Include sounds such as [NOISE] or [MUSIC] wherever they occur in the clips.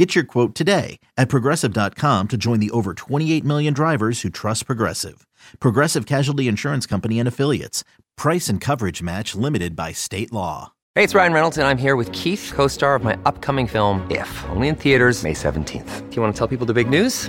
Get your quote today at progressive.com to join the over 28 million drivers who trust Progressive. Progressive Casualty Insurance Company and Affiliates. Price and coverage match limited by state law. Hey, it's Ryan Reynolds, and I'm here with Keith, co star of my upcoming film, If, only in theaters, May 17th. Do you want to tell people the big news?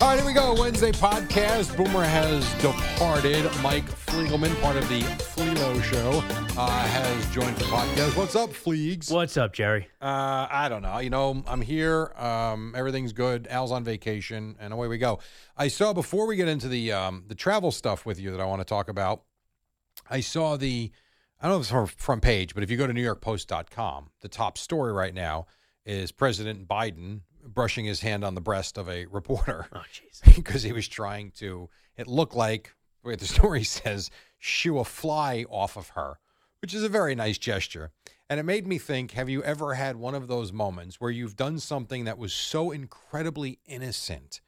All right, here we go. Wednesday podcast. Boomer has departed. Mike Fliegelman, part of the Fleelo Show, uh, has joined the podcast. What's up, Fliegs? What's up, Jerry? Uh, I don't know. You know, I'm here. Um, everything's good. Al's on vacation, and away we go. I saw before we get into the um, the travel stuff with you that I want to talk about. I saw the I don't know if it's from front page, but if you go to NewYorkPost.com, the top story right now is President Biden brushing his hand on the breast of a reporter Oh, jeez. [LAUGHS] because he was trying to. It looked like the way the story [LAUGHS] says, shoo a fly off of her, which is a very nice gesture. And it made me think: Have you ever had one of those moments where you've done something that was so incredibly innocent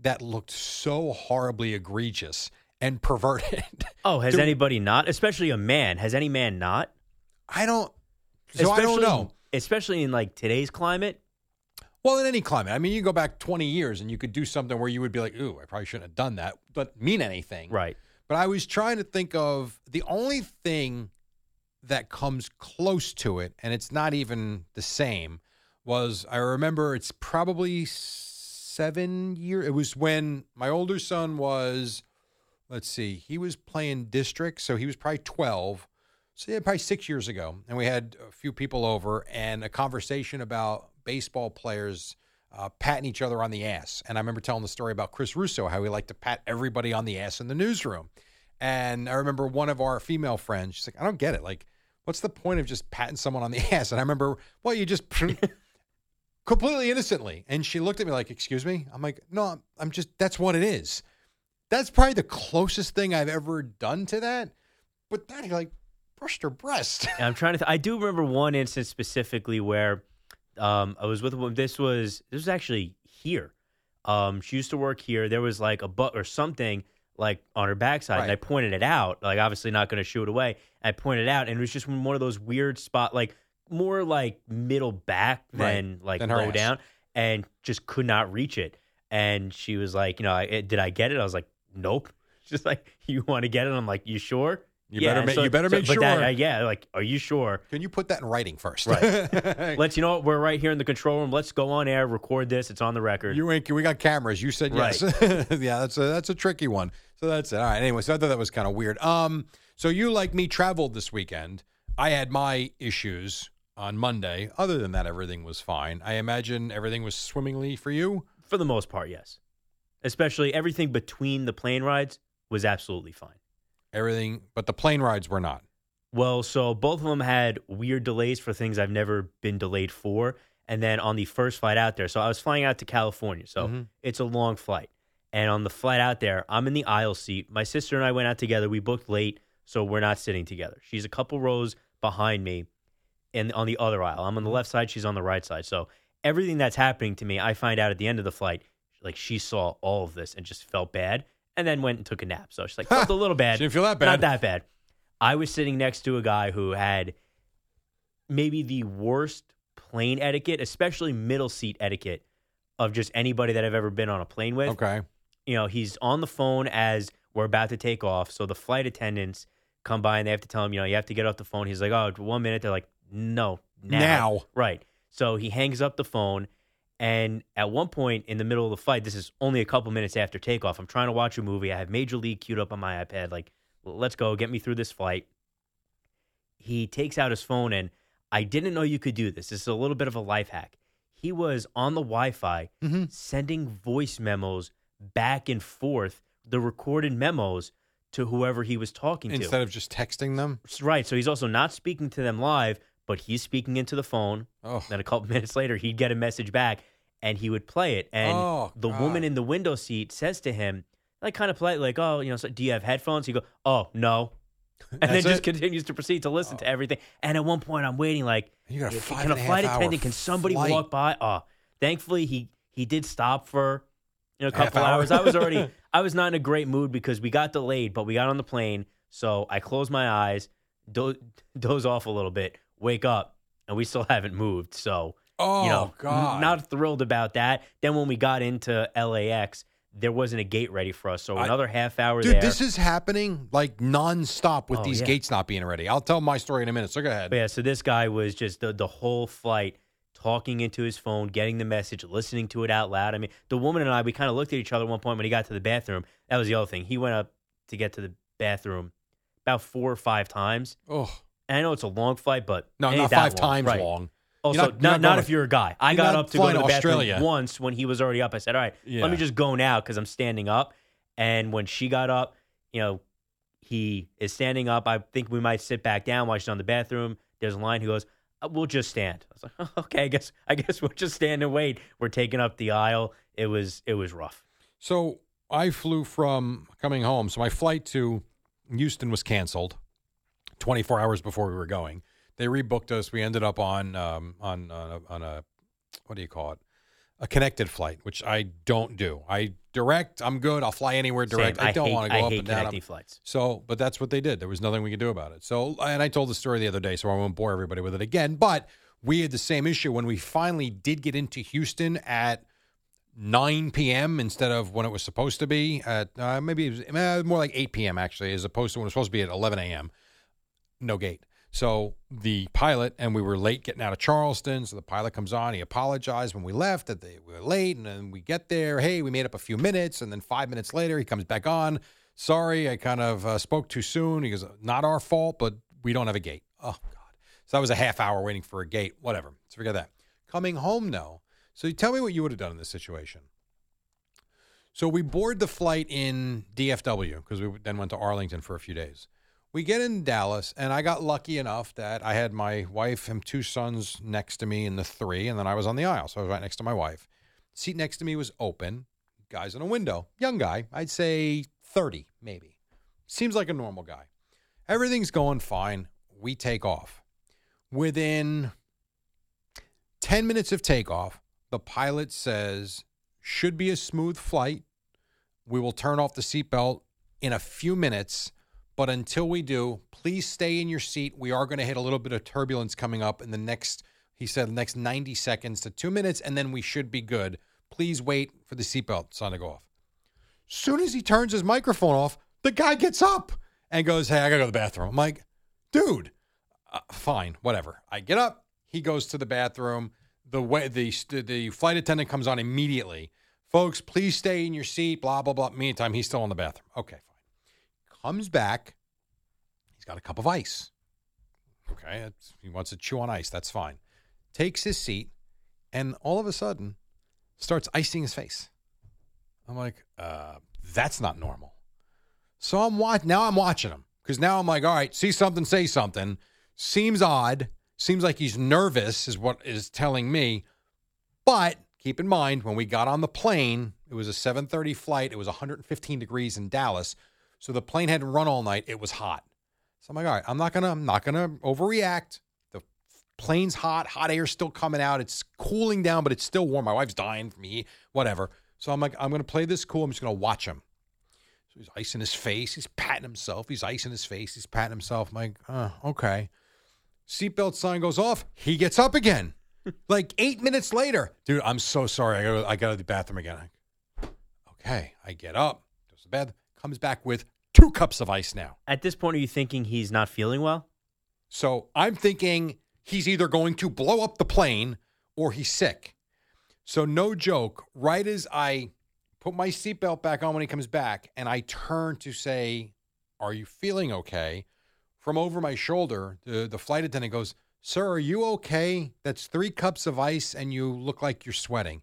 that looked so horribly egregious and perverted? [LAUGHS] Oh, has Do- anybody not? Especially a man. Has any man not? I don't. So I don't know. Especially in like today's climate. Well, in any climate, I mean, you go back 20 years and you could do something where you would be like, "Ooh, I probably shouldn't have done that," but mean anything, Right. But I was trying to think of the only thing that comes close to it, and it's not even the same. Was I remember it's probably seven years. It was when my older son was, let's see, he was playing district, so he was probably 12. So yeah, probably six years ago, and we had a few people over and a conversation about baseball players uh, patting each other on the ass. And I remember telling the story about Chris Russo, how he liked to pat everybody on the ass in the newsroom. And I remember one of our female friends, she's like, I don't get it. Like, what's the point of just patting someone on the [LAUGHS] ass? And I remember, well, you just [LAUGHS] completely innocently. And she looked at me like, excuse me? I'm like, no, I'm, just, that's what it is. That's probably the closest thing I've ever done to that. But that, he like, brushed her breast. [LAUGHS] I'm trying to. Th- I do remember one instance specifically where um, I was with a. This was this was actually here. Um, she used to work here. There was like a butt or something like on her backside, and I pointed it out. Like obviously not going to shoot it away. I pointed it out, and it was just one of those weird spot, like more like middle back Right. than like Than low ass. down, and just could not reach it. And she was like, you know, I, eh, did I get it? I was like, nope. [LAUGHS] She's like, you want to get it? I'm like, you sure? You better ma- you better make but that- sure. uh, yeah, like, are you sure? Can you put that in writing first? Right. [LAUGHS] Let's, you know what? We're right here in the control room. Let's go on air, record this. It's on the record. You ain't. We got cameras. You said yes. [LAUGHS] yeah, that's a that's a tricky one. So that's it. All right. Anyway, so I thought that was kind of weird. Um. So you like me traveled this weekend. I had my issues on Monday. Other than that, everything was fine. I imagine everything was swimmingly for you. For the most part, yes. Especially everything between the plane rides was absolutely fine. Everything, but the plane rides were not. Well, so both of them had weird delays for things I've never been delayed for. And then on the first flight out there, so I was flying out to California, so Mhm. it's a long flight. And on the flight out there, I'm in the aisle seat. My sister and I went out together. We booked late, so we're not sitting together. She's a couple rows behind me, and on the other aisle, I'm on the left side. She's on the right side. So everything that's happening to me, I find out at the end of the flight. Like she saw all of this and just felt bad, and then went and took a nap. So she's like felt a little [LAUGHS] bad. She didn't feel that but Not bad. that bad. I was sitting next to a guy who had maybe the worst plane etiquette, especially middle seat etiquette of just anybody that I've ever been on a plane with. Okay. You know, he's on the phone as we're about to take off. So the flight attendants come by and they have to tell him, you know, you have to get off the phone. He's like, oh, one minute. They're like, no, now. Now. Right. So he hangs up the phone. And at one point in the middle of the fight, this is only a couple minutes after takeoff. I'm trying to watch a movie. I have Major League queued up on my iPad. Like, let's go, get me through this flight. He takes out his phone, and I didn't know you could do this. This is a little bit of a life hack. He was on the Wi Fi Mm-hmm. sending voice memos back and forth, the recorded memos to whoever he was talking to. Instead of just texting them. Right. So he's also not speaking to them live, but he's speaking into the phone. Oh. Then a couple [LAUGHS] minutes later, he'd get a message back and he would play it. And Oh, the God. woman in the window seat says to him, like kind of polite, like, oh, you know, so do you have headphones? He go, oh, no. [LAUGHS] And then just it? continues to proceed to listen to oh. everything. And at one point, I'm waiting, like, You got a five can a a flight attendant, can somebody flight. walk by? Oh, thankfully, he he did stop for you know, a couple hour. hours. I was already, [LAUGHS] I was not in a great mood because we got delayed, but we got on the plane. So I closed my eyes, do- doze off a little bit, wake up, and we still [LAUGHS] haven't moved. So, Oh, you know, God. not thrilled about that. Then when we got into LAX, there wasn't a gate ready for us. So I- another half hour there. Dude, there. this is happening like nonstop with Oh, these yeah. gates not being ready. I'll tell my story in a minute. So go ahead. But yeah, so this guy was just the, the whole flight talking into his phone, getting the message, listening to it out loud. I mean, the woman and I, we kind of looked at each other at one point when he got to the bathroom. That was the other thing. He went up to get to the bathroom about four or five times. Oh, And I know it's a long flight, but no, not five long. times Right. long. Also, You're not, not- not, not if you're a guy. I got up to go to the to bathroom Australia. once when he was already up. I said, all right, Yeah. let me just go now because I'm standing up. And when she got up, you know, he is standing up. I think we might sit back down while she's on the bathroom. There's a line He goes, "Uh, "We'll just stand." I was like, [LAUGHS] "Okay, I guess I guess we'll just stand and wait." We're taking up the aisle. It was it was rough. So I flew from coming home. So my flight to Houston was canceled 24 hours before we were going. They rebooked us. We ended up on um, on on a, on a what do you call it? A connected flight, which I don't do. I direct. I'm good. I'll fly anywhere direct. Same. I don't want to go I up and down. flights. So, but that's what they did. There was nothing we could do about it. So, and I told the story the other day, so I won't bore everybody with it again. But we had the same issue when we finally did get into Houston at 9 p.m. instead of when it was supposed to be at uh, maybe it was uh, more like 8 p.m. actually, as opposed to when it was supposed to be at 11 a.m. No gate. So the pilot and we were late getting out of Charleston. So the pilot comes on. He apologized when we left that they we were late, and then we get there. Hey, we made up a few minutes, and then five minutes later he comes back on. Sorry, I kind of uh, spoke too soon. He goes, not our fault, but we don't have a gate. Oh God! So that was a half hour waiting for a gate. Whatever. So forget that. Coming home though. So you tell me what you would have done in this situation. So we board the flight in DFW because we then went to Arlington for a few days. We get in Dallas, and I got lucky enough that I had my wife and two sons next to me in the three, and then I was on the aisle, so I was right next to my wife. Seat next to me was open. Guy's in a window, young guy, I'd say thirty maybe. Seems like a normal guy. Everything's going fine. We take off. Within 10 minutes of takeoff, the pilot says, should be a smooth flight. We will turn off the seatbelt in a few minutes, but until we do, please stay in your seat. We are going to hit a little bit of turbulence coming up in the next, he said, the next 90 seconds to two minutes, and then we should be good. Please wait for the seatbelt sign to go off. Soon as he turns his microphone off, the guy gets up and goes, Hey, I got to go to the bathroom. I'm like, Dude, uh, fine, whatever. I get up. He goes to the bathroom. The way the the flight attendant comes on immediately. Folks, please stay in your seat. Blah blah blah. Meantime, he's still in the bathroom. Okay, fine. Comes back. He's got a cup of ice. Okay, he wants to chew on ice. That's fine. Takes his seat, and all of a sudden, starts icing his face. I'm like, uh, that's not normal. So I'm watch now. I'm watching him because now I'm like, all right, see something, say something. Seems odd. Seems like he's nervous, is what is telling me. But keep in mind, when we got on the plane, it was a 7:30 flight. It was 115 degrees in Dallas, so the plane hadn't run all night. It was hot. So I'm like, all right, I'm not gonna, I'm not gonna overreact. The plane's hot, hot air still coming out. It's cooling down, but it's still warm. My wife's dying for me, whatever. So I'm like, I'm gonna play this cool. I'm just gonna watch him. So he's icing his face. He's patting himself. He's icing his face. He's patting himself. I'm like, oh, okay. Seatbelt sign goes off. He gets up again. [LAUGHS] like eight minutes later. Dude, I'm so sorry. I gotta, I gotta the bathroom again. Okay. I get up, goes to bed, comes back with two cups of ice now. At this point, are you thinking he's not feeling well? So I'm thinking he's either going to blow up the plane or he's sick. So, no joke, right as I put my seatbelt back on when he comes back and I turn to say, Are you feeling okay? From over my shoulder, the, the flight attendant goes, Sir, are you okay? That's three cups of ice and you look like you're sweating.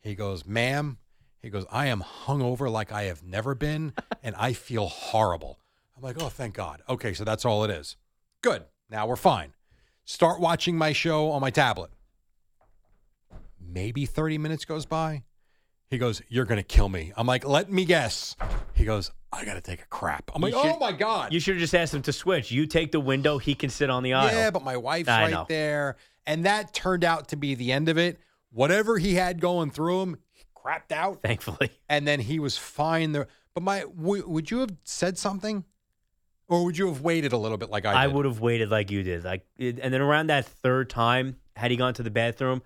He goes, Ma'am, he goes, I am hungover like I have never been [LAUGHS] and I feel horrible. I'm like, Oh, thank God. Okay, so that's all it is. Good. Now we're fine. Start watching my show on my tablet. Maybe 30 minutes goes by. He goes, You're going to kill me. I'm like, Let me guess. He goes, I got to take a crap. I'm like, You should- Oh my God. You should have just asked him to switch. You take the window, he can sit on the aisle. Yeah, but my wife's I right know. there. And that turned out to be the end of it. Whatever he had going through him, crapped out. Thankfully. [LAUGHS] And then he was fine there. But my, w- would you have said something? Or would you have waited a little bit like I did? I would have waited like you did. Like, and then around that third time, had he gone to the bathroom,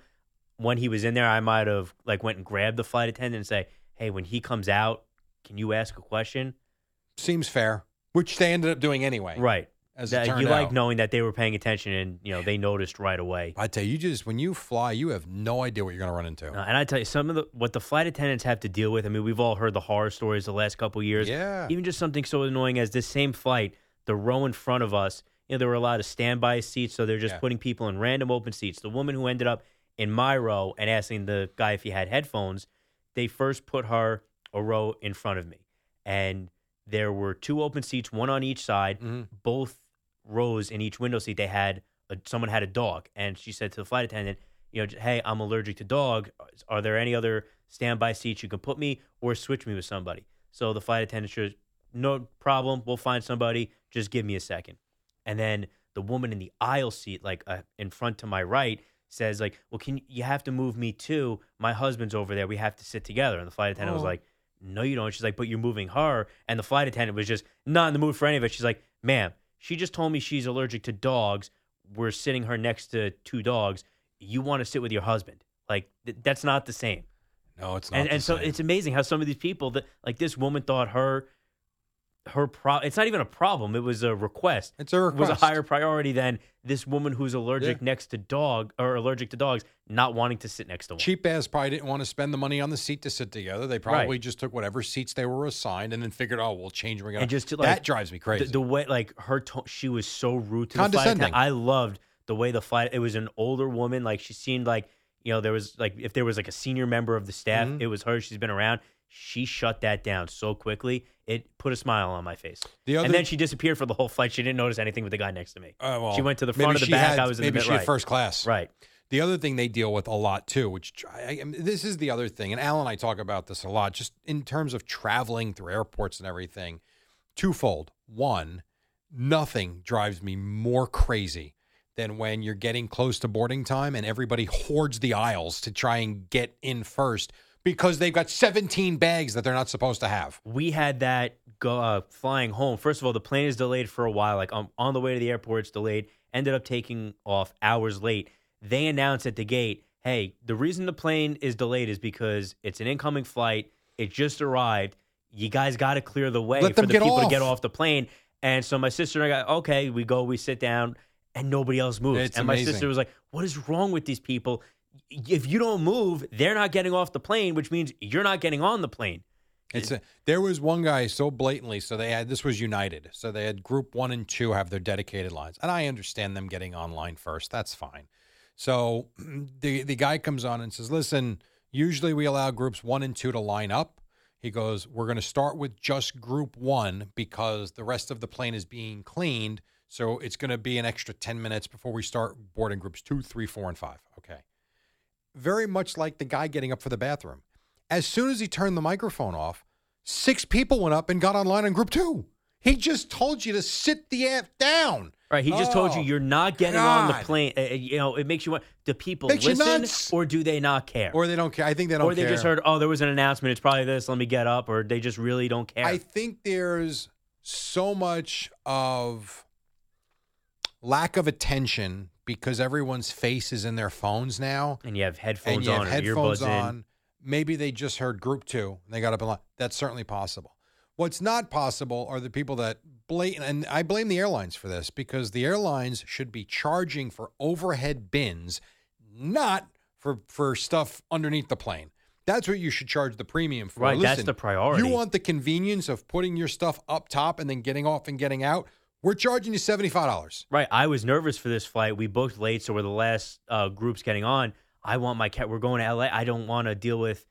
when he was in there, I might have like went and grabbed the flight attendant and say, "Hey, when he comes out, can you ask a question?" Seems fair, which they ended up doing anyway. Right. As That- it turned you out. like knowing that they were paying attention and you know they noticed right away. I tell you, you just when you fly, you have no idea what you're going to run into. Uh, and I tell you, some of the what the flight attendants have to deal with. I mean, we've all heard the horror stories the last couple of years. Yeah. Even just something so annoying as this same flight, the row in front of us. You know, there were a lot of standby seats, so they're just Yeah. putting people in random open seats. The woman who ended up in my row and asking the guy if he had headphones, they first put her a row in front of me, and there were two open seats, one on each side. Mhm. Both rows in each window seat, they had a, someone had a dog, and she said to the flight attendant, "You know, hey, I'm allergic to dog. Are there any other standby seats you can put me, or switch me with somebody?" So the flight attendant says, "No problem. We'll find somebody. Just give me a second. And then the woman in the aisle seat, like uh, in front to my right, says, "Like, well, can you have to move me too? My husband's over there. We have to sit together." And the flight attendant was Oh. like, "No, you don't." She's like, "But you're moving her." And the flight attendant was just not in the mood for any of it. She's like, "Ma'am, she just told me she's allergic to dogs. We're sitting her next to two dogs. You want to sit with your husband? Like, th- that's not the same." No, it's not. and and so it's amazing how some of these people that like this woman thought her her pro it's not even a problem it was a request It's a was a higher priority than this woman who's allergic Yeah. next to dog or allergic to dogs not wanting to sit next to one cheap ass probably didn't want to spend the money on the seat to sit together. They probably Right. just took whatever seats they were assigned and then figured, oh, we'll change. We're gonna. and just to, like, that drives me crazy. the, the way like her to- she was so rude to the flight Condescending. attendant. I loved the way the flight it was an older woman like she seemed like you know there was like if there was like a senior member of the staff Mhm. it was her she's been around she shut that down so quickly it put a smile on my face The other- and then she disappeared for the whole flight she didn't notice anything with the guy next to me Uh, well, she went to the front of the back had- i was in maybe the she mid right. first class. right The other thing they deal with a lot too, which I, I this is the other thing, and Al and I talk about this a lot, just in terms of traveling through airports and everything. Twofold. One, nothing drives me more crazy than when you're getting close to boarding time and everybody hoards the aisles to try and get in first because they've got 17 bags that they're not supposed to have. we had that go uh, flying home. First of all, the plane is delayed for a while. Like um, on the way to the airport, it's delayed. Ended up taking off hours late. They announced at the gate, "Hey, the reason the plane is delayed is because it's an incoming flight. It just arrived. You guys got to clear the way Let for the people to get off." off the plane." And so my sister and I got okay. We go, we sit down, and nobody else moves. It's and my amazing. sister was like, "What is wrong with these people?" If you don't move, they're not getting off the plane, which means you're not getting on the plane. It's a, there was one guy so blatantly. So they had this was United. So they had Group One and Two have their dedicated lines, and I understand them getting online first. That's fine. So [CLEARS THROAT] the the guy comes on and says, "Listen, usually we allow groups one and two to line up." He goes, "We're going to start with just Group One because the rest of the plane is being cleaned. So it's going to be an extra ten minutes before we start boarding groups two, three, four, and five. Okay." Very much like the guy getting up for the bathroom. As soon as he turned the microphone off, six people went up and got online on group two. He just told you to sit the F down. Right. He just told you Oh, you're not getting on the plane. Uh, uh, you know, it makes you want. Do people Makes listen or do they not care? Or they don't care. I think they don't or they care. just heard, oh, there was an announcement. It's probably this. Let me get up. Or they just really don't care. I think there's so much of lack of attention because everyone's face is in their phones now. and you have headphones and you on have or headphones earbuds on. Maybe they just heard group two and they got up and left. That's certainly possible. What's not possible are the people that blatant, and I blame the airlines for this because the airlines should be charging for overhead bins, not for for stuff underneath the plane. That's what you should charge the premium for. Right, that's the priority. You want the convenience of putting your stuff up top and then getting off and getting out. We're charging you seventy five dollars. Right. I was nervous for this flight. We booked late, so we're the last uh, groups getting on. I want my cat. We're going to LA. I don't want to deal with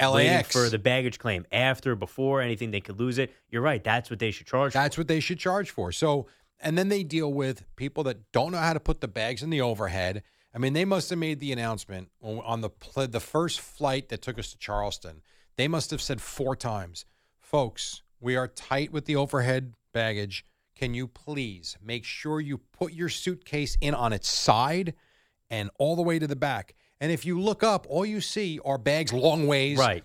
LAX. for the baggage claim after, before anything. They could lose it. You're right. That's what they should charge. That's for. what they should charge for. So, and then they deal with people that don't know how to put the bags in the overhead. I mean, they must have made the announcement on the the first flight that took us to Charleston. They must have said four times, "Folks, we are tight with the overhead baggage. Can you please make sure you put your suitcase in on its side and all the way to the back?" And if you look up, all you see are bags long ways, Right.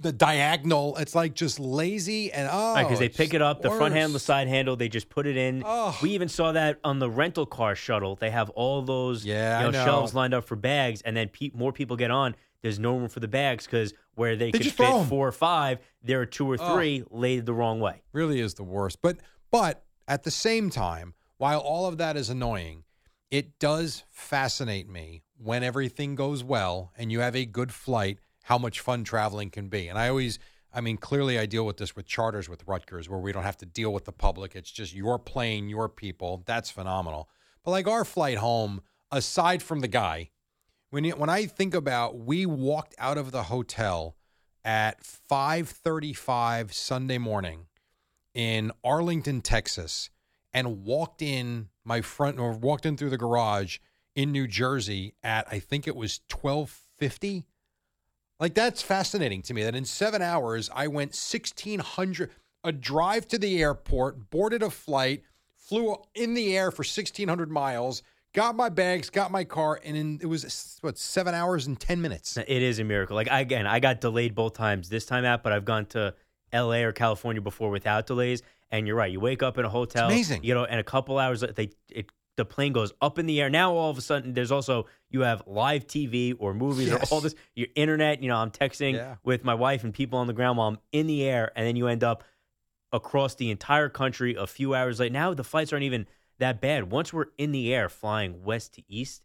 The diagonal, it's like just lazy and oh, Right, because they pick it up, the front handle, the side handle, they just put it in. Oh. We even saw that on the rental car shuttle. They have all those Yeah, you know, know. shelves lined up for bags, and then pe- more people get on. There's no room for the bags because where they, They could fit four or five, there are two or Oh. three laid the wrong way. really is the worst. But but at the same time, while all of that is annoying, it does fascinate me when everything goes well and you have a good flight, how much fun traveling can be. And I always I mean, clearly I deal with this with charters with Rutgers where we don't have to deal with the public. It's just your plane, your people. That's phenomenal. But like our flight home, aside from the guy, when you, when I think about we walked out of the hotel at 5:35 Sunday morning in Arlington, Texas, and walked in my front or walked in through the garage in New Jersey at I think it was 1250. Like that's fascinating to me that in 7 hours I went 1600 a drive to the airport, boarded a flight, flew in the air for 1600 miles, got my bags, got my car and in, it was what 7 hours and 10 minutes. It is a miracle. Like I, again, I got delayed both times this time out, but I've gone to L.A. or California before without delays. And you're right. You wake up in a hotel, amazing. You know, and a couple hours they it the plane goes up in the air. Now all of a sudden, there's also you have live TV or movies Yes. or all this your internet. You know, I'm texting Yeah. with my wife and people on the ground while I'm in the air, and then you end up across the entire country a few hours late. Now the flights aren't even that bad. Once we're in the air flying west to east,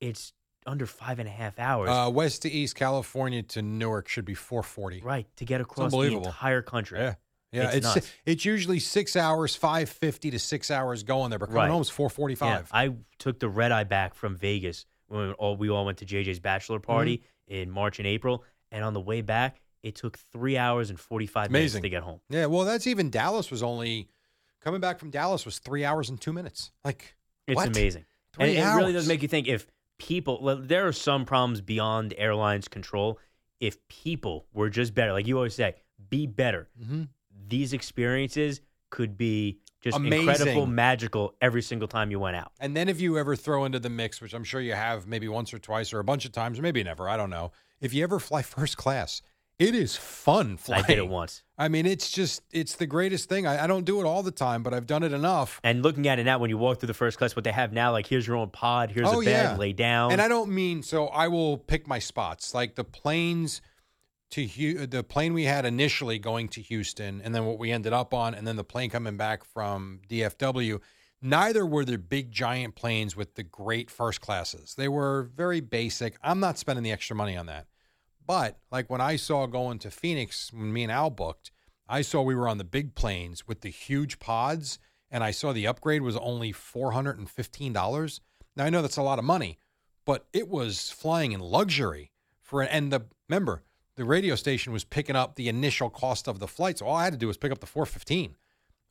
it's under five and a half hours. Uh, west to east, California to Newark should be 440. right to get across the entire country. Yeah. Yeah, It's it's it's, usually six hours, five fifty to six hours going there, but coming Right. home is four forty Yeah. I took the red eye back from Vegas when we all we all went to JJ's bachelor party Mm-hmm. in March and April, and on the way back, it took three hours and forty five minutes to get home. Yeah, well, that's even Dallas was only coming back from Dallas was three hours and two minutes. Like It's what? amazing, Three and it really does make you think. If people, there are some problems beyond airlines' control. If people were just better, like you always say, be better. Mhm. These experiences could be just Amazing. incredible, magical every single time you went out. And then if you ever throw into the mix, which I'm sure you have maybe once or twice or a bunch of times, or maybe never, I don't know. If you ever fly [LAUGHS] first class, it is fun I flying. did it once. I mean, it's just it's the greatest thing. I, I don't do it all the time, but I've done it enough. And looking at it now, when you walk through the first class, what they have now, like here's your own pod, here's oh a bed, yeah, lay down. And I don't mean so. I will pick my spots, like the planes to the plane we had initially going to Houston, and then what we ended up on, and then the plane coming back from DFW. Neither were the big giant planes with the great first classes. They were very basic. I'm not spending the extra money on that. But like when I saw going to Phoenix when me and Al booked, I saw we were on the big planes with the huge pods, and I saw the upgrade was only four hundred and fifteen dollars. Now I know that's a lot of money, but it was flying in luxury for and the remember the radio station was picking up the initial cost of the flight, so all I had to do was pick up the four fifteen.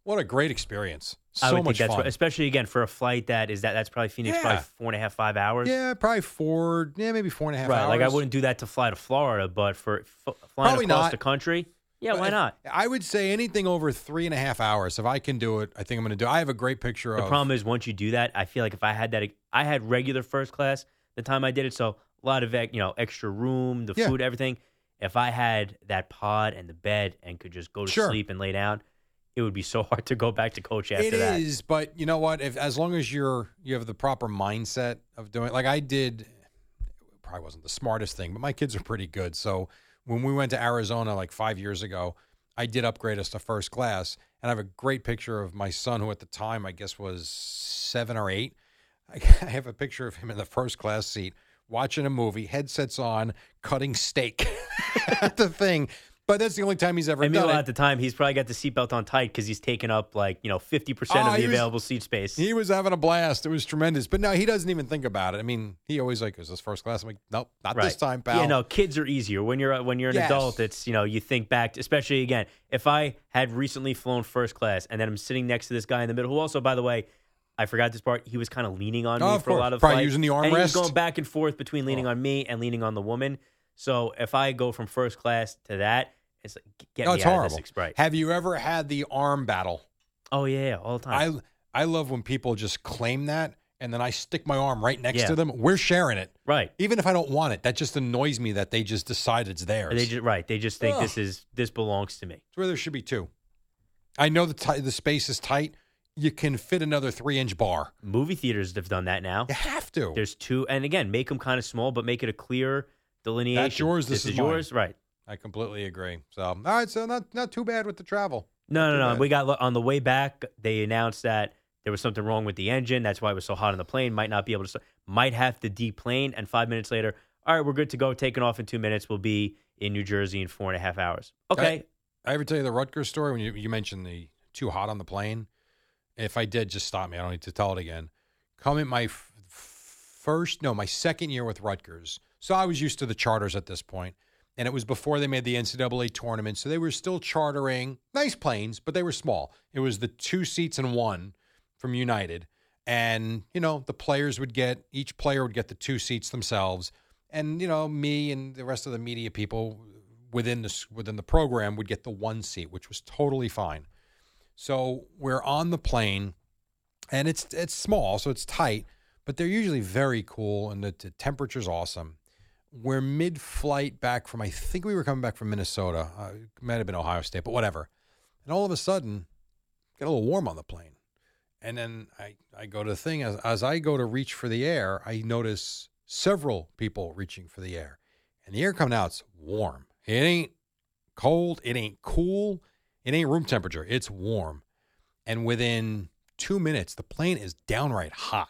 What a great experience! So I would think that's fun. right, especially again for a flight that is that that's probably Phoenix, Yeah. probably four and a half, five hours. yeah, probably four, yeah, maybe four and a half right. hours. Like I wouldn't do that to fly to Florida, but for f- flying Probably across not. the country, yeah, But why not? I would say anything over three and a half hours. If I can do it, I think I'm going to do. it. I have a great picture of The of. problem is once you do that, I feel like if I had that, I had regular first class the time I did it, so a lot of you know extra room, the Yeah. food, everything. If I had that pod and the bed and could just go to Sure. sleep and lay down, it would be so [LAUGHS] hard to go back to coach after It that. It is, but you know what? If as long as you're you have the proper mindset of doing, like I did, probably wasn't the smartest thing, but my kids are pretty good. So when we went to Arizona like five years ago, I did upgrade us to first class, and I have a great picture of my son, who at the time I guess was seven or eight. I [LAUGHS] I have a picture of him in the first class seat watching a movie, headsets on, cutting steak [LAUGHS] at the thing. But that's the only time he's ever And done meanwhile, at the time, he's probably got the seatbelt on tight because he's taken up like you know fifty percent Oh, of the was- available seat space. He was having a blast. It was tremendous. But no, he doesn't even think about it. I mean, he always like, is this first class? I'm like, nope, not this time, pal. Yeah, no, kids are easier. When you're when you're an Yes. adult, it's you know you think back, especially again. If I had recently flown first class and then I'm sitting next to this guy in the middle, who also, by the way, I forgot this part. He was kind of leaning on Oh, me of for a lot of Probably flight. using the armrest, and he was going back and forth between leaning Oh. on me and leaning on the woman. So if I go from first class to that, it's like get no, me it's out horrible. of this. ex- Right. Have you ever had the arm battle? Oh yeah, yeah, all the time. I I love when people just claim that, and then I stick my arm right next Yeah. to them. We're sharing it, right. even if I don't want it. That just annoys me that they just decide it's theirs. They just right. They just think Ugh. this is this belongs to me. It's where there should be two. I know the ti- the space is tight. You can fit another three inch bar. Movie theaters have done that now. You have to. There's two, and again, make them kind of small, but make it a clear delineation. yours, this is is mine. yours, right? I completely agree. So all right, so not not too bad with the travel. No, Not no, no. bad. We got on the way back. They announced that there was something wrong with the engine. That's why it was so hot on the plane. Might not be able to. Might have to deplane. And five minutes later, all right, we're good to go. Taking off in two minutes. We'll be in New Jersey in four and a half hours. Okay. I ever tell you the Rutgers story when you, you mentioned the too hot on the plane? If I did, just stop me. I don't need to tell it again. Coming my f- first, no, my second year with Rutgers. So I was used to the charters at this point, and it was before they made the NCAA tournament. So they were still chartering nice planes, but they were small. It was the two seats and one from United, and you know the players would get each player would get the two seats themselves, and you know me and the rest of the media people within the within the program would get the one seat, which was totally fine. So we're on the plane, and it's it's small, so it's tight, but they're usually very cool, and the, the temperature's awesome. We're mid-flight back from I think we were coming back from Minnesota, uh, it might have been Ohio State, but whatever. And all of a sudden, get a little warm on the plane, and then I I go to the thing as as I go to reach for the air, I notice several people reaching for the air, and the air coming out's warm. It ain't cold. It ain't cool. It ain't room temperature. It's warm. And within two minutes, the plane is downright hot.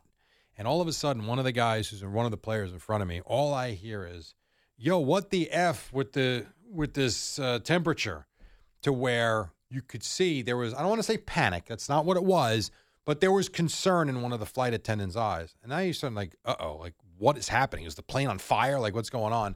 And all of a sudden, one of the guys who's one of the players in front of me, all I hear is, "Yo, what the f with the with this uh, temperature?" To where you could see there was, I don't want to say panic. That's not what it was, but there was concern in one of the flight attendants' eyes. And now you're starting like, "Uh oh, like what is happening? Is the plane on fire? Like what's going on?"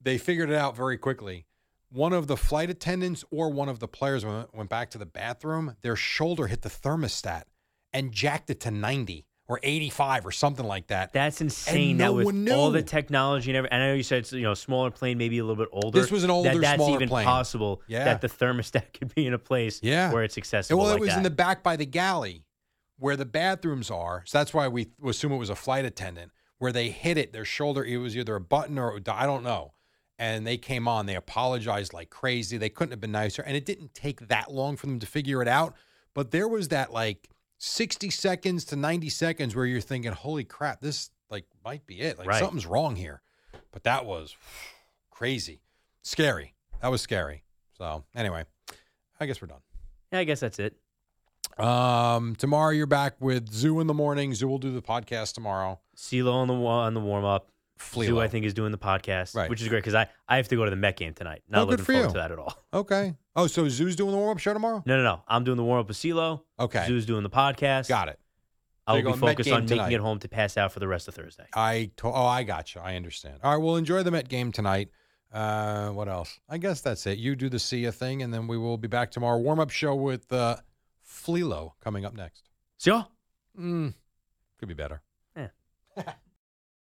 They figured it out very quickly one of the flight attendants or one of the players went back to the bathroom, their shoulder hit the thermostat and jacked it to 90 or 85 or something like that. That's insane. no that with one all the technology and everything. I know you said it's you know smaller plane, maybe a little bit older. This was an older, that, that's smaller even plane. possible. Yeah. that the thermostat [LAUGHS] could be in a place Yeah. where it's accessible. well, it like was that. in the back by the galley where the bathrooms are. So that's why we assume it was a flight attendant. Where they hit it, their shoulder, it was either a button or I don't know. And they came on, they apologized like crazy. They couldn't have been nicer. And it didn't take that long for them to figure it out. But there was that like 60 seconds to 90 seconds where you're thinking, holy crap, this like might be it. Like Right. something's wrong here. But that was crazy. Scary. That was scary. So anyway, I guess we're done. Yeah, I guess that's it. Um, tomorrow you're back with Zoo in the morning. Zoo will do the podcast tomorrow. CeeLo on the on the warm up. Flelo. Zoo, I think, is doing the podcast, Right. which is great because I, I have to go to the Met game tonight. Not Oh, looking for forward you. to that at all. [LAUGHS] Okay. Oh, so Zoo's doing the warm up show tomorrow? No, no, no. I'm doing the warm up with CeeLo. Okay. Zoo's doing the podcast. Got it. I'll be focused on making it home to pass out for the rest of Thursday. I to- oh, I got you. I understand. All right. Well, enjoy the Met game tonight. Uh, what else? I guess that's it. You do the see ya thing, and then we will be back tomorrow. Warm up show with uh, Flelo coming up next. See ya. Mm, could be better. [LAUGHS]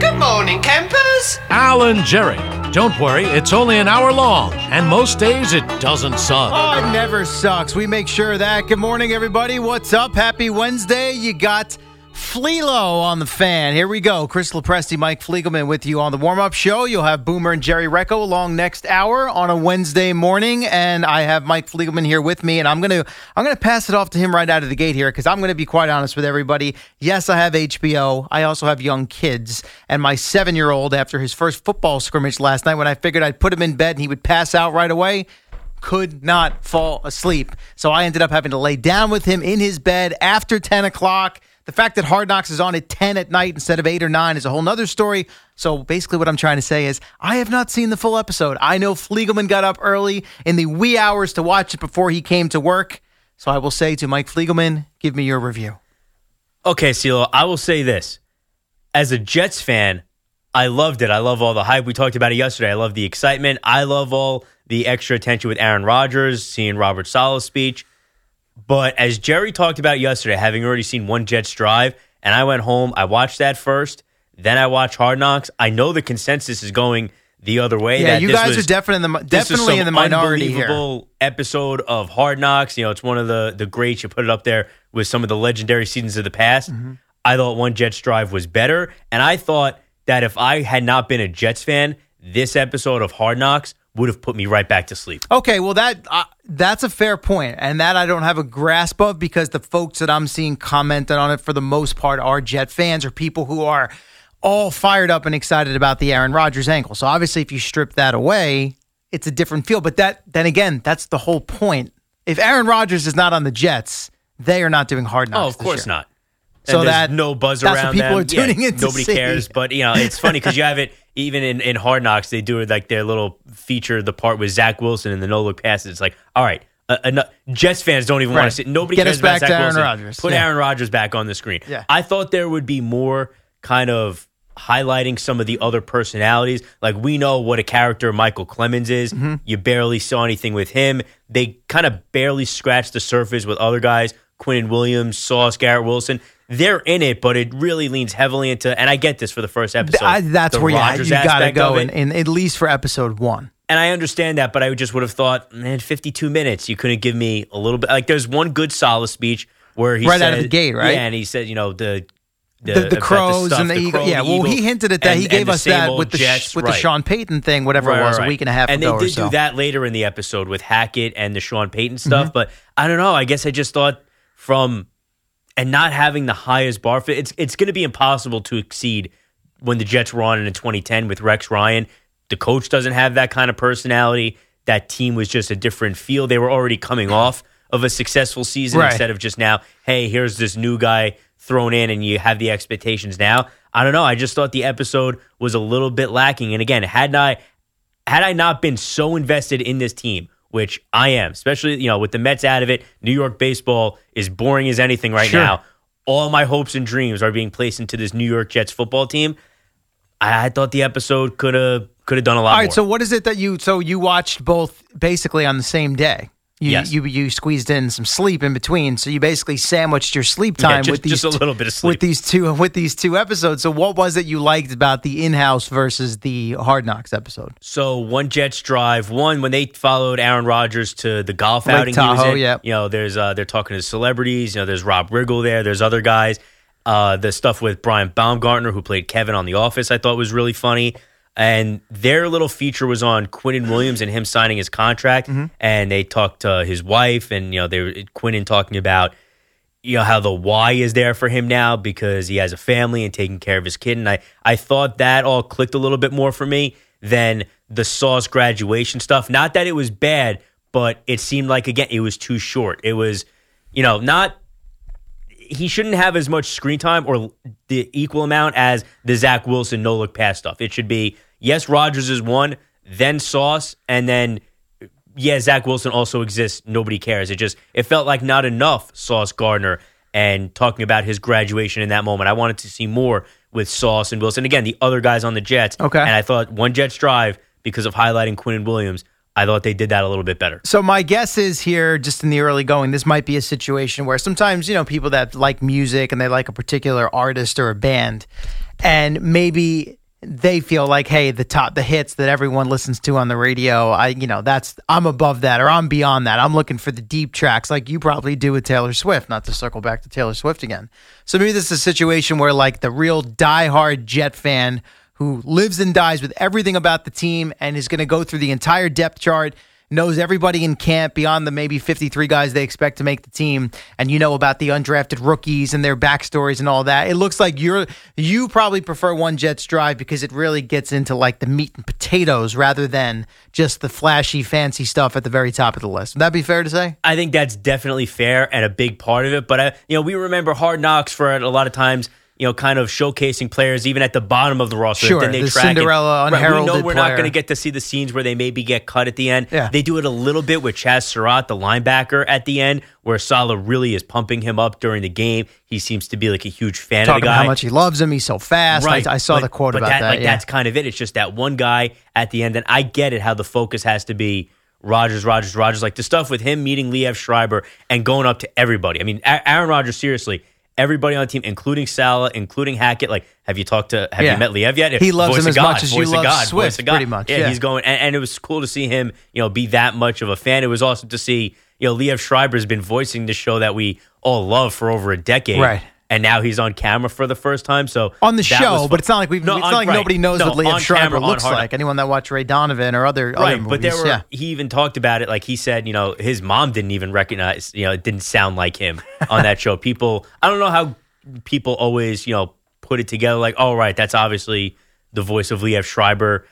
Good morning, campers. Al and Jerry. Don't worry, it's only an hour long, and most days it doesn't suck. Oh, it never sucks. We make sure of that. Good morning, everybody. What's up? Happy Wednesday. You got Fleelo on the fan. Here we go. Chris LoPresti, Mike Fliegelman with you on the warm up show. You'll have Boomer and Jerry Recco along next hour on a Wednesday morning, and I have Mike Fliegelman here with me, and I'm gonna I'm gonna pass it off to him right out of the gate here because I'm gonna be quite honest with everybody. Yes, I have HBO. I also have young kids, and my seven year old after his first football scrimmage last night, when I figured I'd put him in bed and he would pass out right away could not fall asleep. So I ended up having to lay down with him in his bed after 10 o'clock. The fact that Hard Knocks is on at 10 at night instead of 8 or 9 is a whole nother story. So basically, what I'm trying to say is, I have not seen the full episode. I know Fliegelman got up early in the wee hours to watch it before he came to work. So I will say to Mike Fliegelman, give me your review. Okay, CeeLo, I will say this. As a Jets fan, I loved it. I love all the hype. We talked about it yesterday. I love the excitement. I love all the extra attention with Aaron Rodgers, seeing Robert Saleh's speech. But as Jerry talked about yesterday, having already seen one Jets drive, and I went home, I watched that first, then I watched Hard Knocks. I know the consensus is going the other way. Yeah, you guys was- are definitely in the definitely in the minority here. unbelievable episode of Hard Knocks. You know, it's one of the the greats. You put it up there with some of the legendary seasons of the past. Mm-hmm. I thought One Jets Drive was better, and I thought that if I had not been a Jets fan, this episode of Hard Knocks would have put me right back to sleep. Okay, well that uh, that's a fair point, and that I don't have a grasp of because the folks that I'm seeing commenting on it for the most part are Jet fans or people who are all fired up and excited about the Aaron Rodgers ankle. So obviously, if you strip that away, it's a different feel. But that then again, that's the whole point. If Aaron Rodgers is not on the Jets, they are not doing hard knocks. Oh, of course year. not. So that- no buzz that's what around people them. are tuning yeah, in to Nobody see. cares, but you know it's funny because you have it even in, in Hard Knocks. They do it like their little feature, the part with Zach Wilson and the no look passes. It's like, all right, uh, eno- Jets fans don't even Right. want to see. Nobody Get cares about Zach Aaron Wilson. Rodgers. Put Yeah. Aaron Rodgers back on the screen. Yeah. I thought there would be more kind of highlighting some of the other personalities. Like we know what a character Michael Clemons is. Mm-hmm. You barely saw anything with him. They kind of barely scratched the surface with other guys. Quinnen Williams, Sauce, Garrett Wilson. They're in it, but it really leans heavily into. And I get this for the first episode. I- that's the where you, you got to go, in, at least for episode one. And I understand that, but I just would have thought, man, 52 minutes. You couldn't give me a little bit. Like, there's one good solid speech where he Right out of the gate, right? Yeah, and he said, you know, the The, the, about crows stuff, and the, eagle. crow, Yeah, the well, he hinted at that. and- he gave us that with the Jets, with the. Sean Payton thing, whatever Right, it was, right, a week and a half and ago And they did so. do that later in the episode with Hackett and the Sean Payton stuff. Mhm. But I don't know. I guess I just thought from and not having the highest bar fit, it's it's going to be impossible to exceed when the Jets were on in 2010 with Rex Ryan. The coach doesn't have that kind of personality. That team was just a different feel. They were already coming off of a successful season Right. instead of just now, hey, here's this new guy thrown in and you have the expectations now. I don't know. I just thought the episode was a little bit lacking. And again, had I had I not been so invested in this team, which I am, especially you know with the Mets out of it, New York baseball is boring as anything right Sure. now. All my hopes and dreams are being placed into this New York Jets football team. I, I thought the episode could have could have done a lot All right, more. so what is it that you so you watched both basically on the same day? You, Yes. you you squeezed in some sleep in between, so you basically sandwiched your sleep Yeah, time just- with these just a two- little bit of sleep. with these two with these two episodes. So what was it you liked about the in-house versus the Hard Knocks episode? So one Jets drive, one when they followed Aaron Rodgers to the golf Lake outing. Tahoe, yep. You know, there's uh, they're talking to celebrities. You know, there's Rob Riggle there. There's other guys. Uh, the stuff with Brian Baumgartner, who played Kevin on The Office, I thought was really funny. And their little feature was on Quinnen Williams and him signing his contract. Mm-hmm. And they talked to his wife, and you know, they were Quinnen talking about you know how the why is there for him now because he has a family and taking care of his kid. And I I thought that all clicked a little bit more for me than the Sauce graduation stuff. Not that it was bad, but it seemed like again it was too short. It was, you know, not he shouldn't have as much screen time or the equal amount as the Zach Wilson no look pass stuff. It should be yes, Rodgers is one, then Sauce, and then yeah, Zach Wilson also exists. Nobody cares. It just it felt like not enough Sauce Gardner and talking about his graduation in that moment. I wanted to see more with Sauce and Wilson. Again, the other guys on the Jets. Okay. And I thought one Jets drive because of highlighting Quinnen Williams. I thought they did that a little bit better. So my guess is here, just in the early going, this might be a situation where sometimes you know people that like music and they like a particular artist or a band, and maybe they feel like, hey, the top, the hits that everyone listens to on the radio, I, you know, that's I'm above that or I'm beyond that. I'm looking for the deep tracks, like you probably do with Taylor Swift. Not to circle back to Taylor Swift again. So maybe this is a situation where like the real diehard Jet fan who lives and dies with everything about the team and is going to go through the entire depth chart, knows everybody in camp beyond the maybe 53 guys they expect to make the team, and you know about the undrafted rookies and their backstories and all that. It looks like you're you probably prefer one Jets drive because it really gets into like the meat and potatoes rather than just the flashy, fancy stuff at the very top of the list. Would that be fair to say? I think that's definitely fair and a big part of it. But I, you know, we remember Hard Knocks for a lot of times. You know, kind of showcasing players even at the bottom of the roster. Sure, then they the track it. Cinderella Right, we know we're not going to get to see the scenes where they maybe get cut at the end. Yeah. They do it a little bit with Chaz Surratt, the linebacker, at the end, where Saleh really is pumping him up during the game. He seems to be like a huge fan Talking of the about guy. how much he loves him, he's so fast. Right. I, I saw But- the quote but about that. Like yeah. that's kind of it. It's just that one guy at the end, and I get it how the focus has to be Rodgers, Rodgers, Rodgers. Like the stuff with him meeting Liev Schreiber and going up to everybody. I mean, A- Aaron Rodgers, seriously. Everybody on the team, including Saleh, including Hackett. Like, have you talked to? Have Yeah. you met Liev yet? He loves Voice him as God, much as you love God, Swift, voice of God. pretty much, yeah. he's going, and, and it was cool to see him, you know, be that much of a fan. It was awesome to see, you know, Liev Schreiber has been voicing the show that we all love for over a decade, Right. And now he's on camera for the first time. So on the show, but it's not like we've. No, it's on- not like right. nobody knows No, what Liev Schreiber camera, looks like. Anyone that watched Ray Donovan or other Right, other movies, but there were yeah. he even talked about it like he said, you know, his mom didn't even recognize, you know, it didn't sound like him on that show. [LAUGHS] People I don't know how people always, you know, put it together like, oh right, that's obviously the voice of Liev Schreiber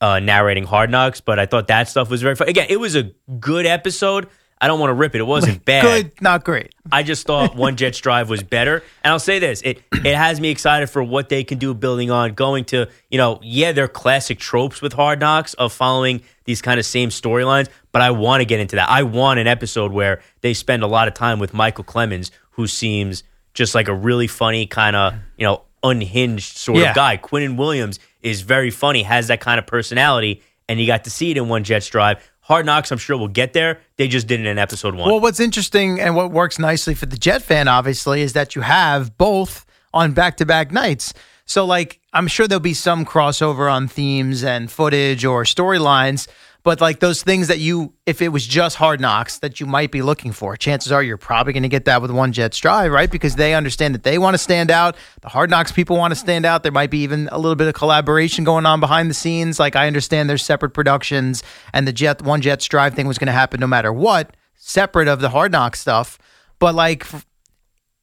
uh, narrating Hard Knocks, but I thought that stuff was very fun. Again, it was a good episode. I don't want to rip it. It wasn't [LAUGHS] bad. Good, not great. I just thought One Jets Drive was better. And I'll say this: it [CLEARS THROAT] it has me excited for what they can do building on going to you know yeah they're classic tropes with Hard Knocks of following these kind of same storylines, but I want to get into that. I want an episode where they spend a lot of time with Michael Clemons, who seems just like a really funny kind of you know unhinged sort Yeah. of guy. Quinnen Williams is very funny, has that kind of personality, and you got to see it in One Jets Drive. Hard Knocks, I'm sure will get there. They just did it in episode one. Well, what's interesting and what works nicely for the Jet fan, obviously, is that you have both on back to back nights. So, like, I'm sure there'll be some crossover on themes and footage or storylines, but like those things that you, if it was just hard knocks that you might be looking for, chances are you're probably going to get that with One Jets Drive, right? Because they understand that they want to stand out. The hard knocks people want to stand out. There might be even a little bit of collaboration going on behind the scenes. Like, I understand there's separate productions, and the Jet, One Jets Drive thing was going to happen no matter what separate of the hard knock stuff. But like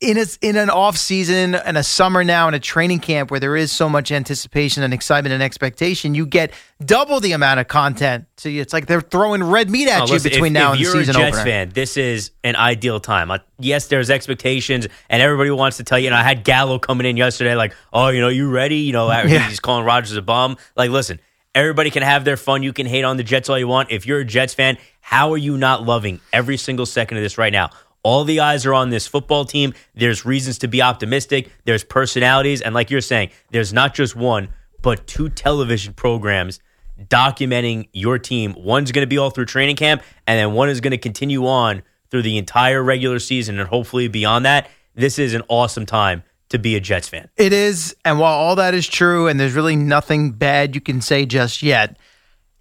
in a, in an off season and a summer now and a training camp where there is so much anticipation and excitement and expectation, you get double the amount of content. So it's like they're throwing red meat at Oh, you listen, between if, now if and the you're season a Jets opener. fan, this is an ideal time. Uh, yes, there's expectations, and everybody wants to tell you. And I had Gallo coming in yesterday, like, "Oh, you know, you ready?" You know, Yeah. he's calling Rodgers a bum. Like, listen, everybody can have their fun. You can hate on the Jets all you want. If you're a Jets fan, how are you not loving every single second of this right now? All the eyes are on this football team. There's reasons to be optimistic. There's personalities, and like you're saying, there's not just one, but two television programs documenting your team. One's going to be all through training camp, and then one is going to continue on through the entire regular season and hopefully beyond that. This is an awesome time to be a Jets fan. It is. And while all that is true, and there's really nothing bad you can say just yet,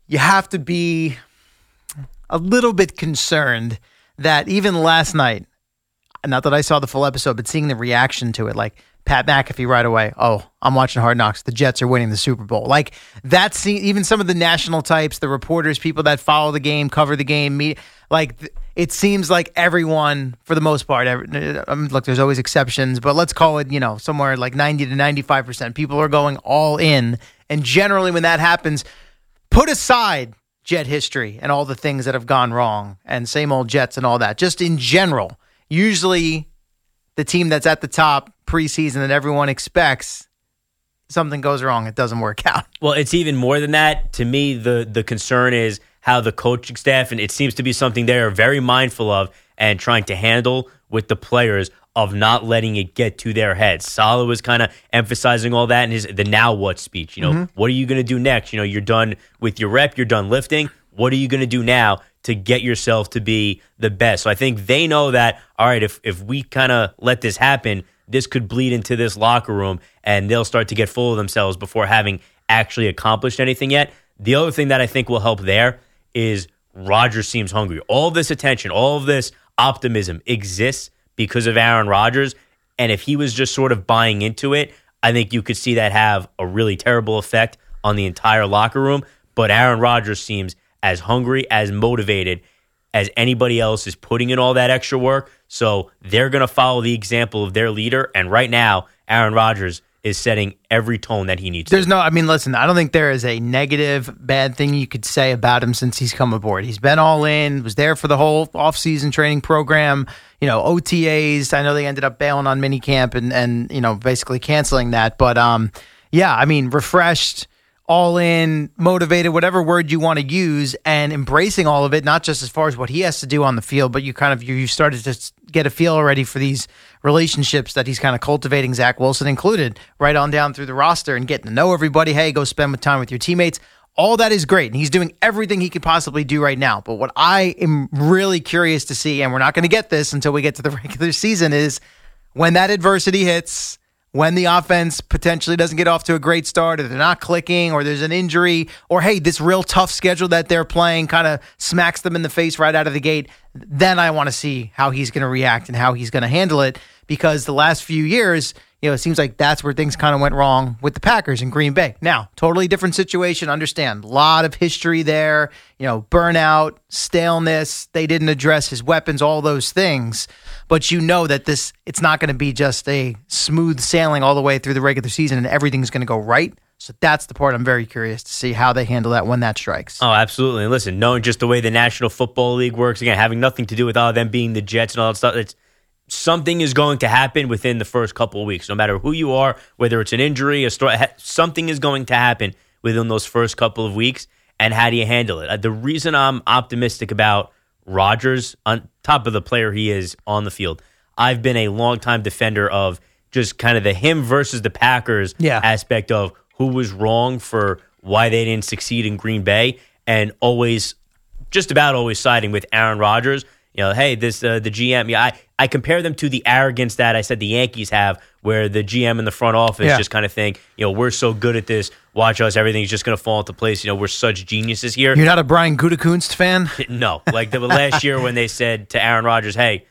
you have to be a little bit concerned that even last night, not that I saw the full episode, but seeing the reaction to it, like Pat McAfee right away. Oh, I'm watching Hard Knocks. The Jets are winning the Super Bowl. Like that's even some of the national types, the reporters, people that follow the game, cover the game, meet. Like it seems like everyone, for the most part, every, um, look, there's always exceptions, but let's call it, you know, somewhere like 90 to 95 percent. People are going all in, and generally, when that happens, put aside Jet history and all the things that have gone wrong, and same old Jets and all that. Just in general, usually the team that's at the top preseason that everyone expects something goes wrong it doesn't work [LAUGHS] out Well, it's even more than that. To me, the the concern is how the coaching staff, and it seems to be something they are very mindful of and trying to handle with the players of not letting it get to their heads. Saleh was kind of emphasizing all that in his the now what speech. You know, Mm-hmm. what are you going to do next? You know, you're done with your rep, you're done lifting. What are you going to do now to get yourself to be the best? So I think they know that. All right, if if we kind of let this happen, this could bleed into this locker room, and they'll start to get full of themselves before having actually accomplished anything yet. The other thing that I think will help there is Roger seems hungry. All this attention, all of this optimism exists because of Aaron Rodgers. And if he was just sort of buying into it, I think you could see that have a really terrible effect on the entire locker room. But Aaron Rodgers seems as hungry, as motivated as anybody else is putting in all that extra work. So they're going to follow the example of their leader. And right now, Aaron Rodgers is setting every tone that he needs There's to. no, I mean, listen, I don't think there is a negative, bad thing you could say about him since he's come aboard. He's been all in, was there for the whole offseason training program, you know, OTAs. I know they ended up bailing on minicamp and, and, you know, basically canceling that. But, um, yeah, I mean, refreshed, all in, motivated, whatever word you want to use, and embracing all of it, not just as far as what he has to do on the field, but you kind of, you, started to get a feel already for these relationships that he's kind of cultivating, Zach Wilson included, right on down through the roster and getting to know everybody. Hey, go spend with time with your teammates. All that is great. And he's doing everything he could possibly do right now. But what I am really curious to see, and we're not going to get this until we get to the [LAUGHS] regular season, is when that adversity hits, when the offense potentially doesn't get off to a great start, or they're not clicking, or there's an injury, or hey, this real tough schedule that they're playing kind of smacks them in the face right out of the gate, then I want to see how he's going to react and how he's going to handle it. Because the last few years, you know, it seems like that's where things kind of went wrong with the Packers in Green Bay. Now, totally different situation. Understand, a lot of history there. You know, burnout, staleness. They didn't address his weapons, all those things. But you know that this, it's not going to be just a smooth sailing all the way through the regular season and everything's going to go right. So that's the part I'm very curious to see how they handle that when that strikes. Oh, absolutely. And listen, knowing just the way the National Football League works, again, having nothing to do with all of them being the Jets and all that stuff, it's something is going to happen within the first couple of weeks. No matter who you are, whether it's an injury, a story, something is going to happen within those first couple of weeks. And how do you handle it? Uh, The reason I'm optimistic about Rodgers, on top of the player he is on the field, I've been a longtime defender of just kind of the him versus the Packers Yeah. aspect of who was wrong for why they didn't succeed in Green Bay, and always, just about always siding with Aaron Rodgers. You know, hey, this uh, the GM. Yeah, I I compare them to the arrogance that I said the Yankees have, where the GM in the front office Yeah. just kind of think, you know, we're so good at this. Watch us, everything's just going to fall into place. You know, we're such geniuses here. You're not a Brian Gutekunst fan? [LAUGHS] No, like the last year when they said to Aaron Rodgers, "Hey,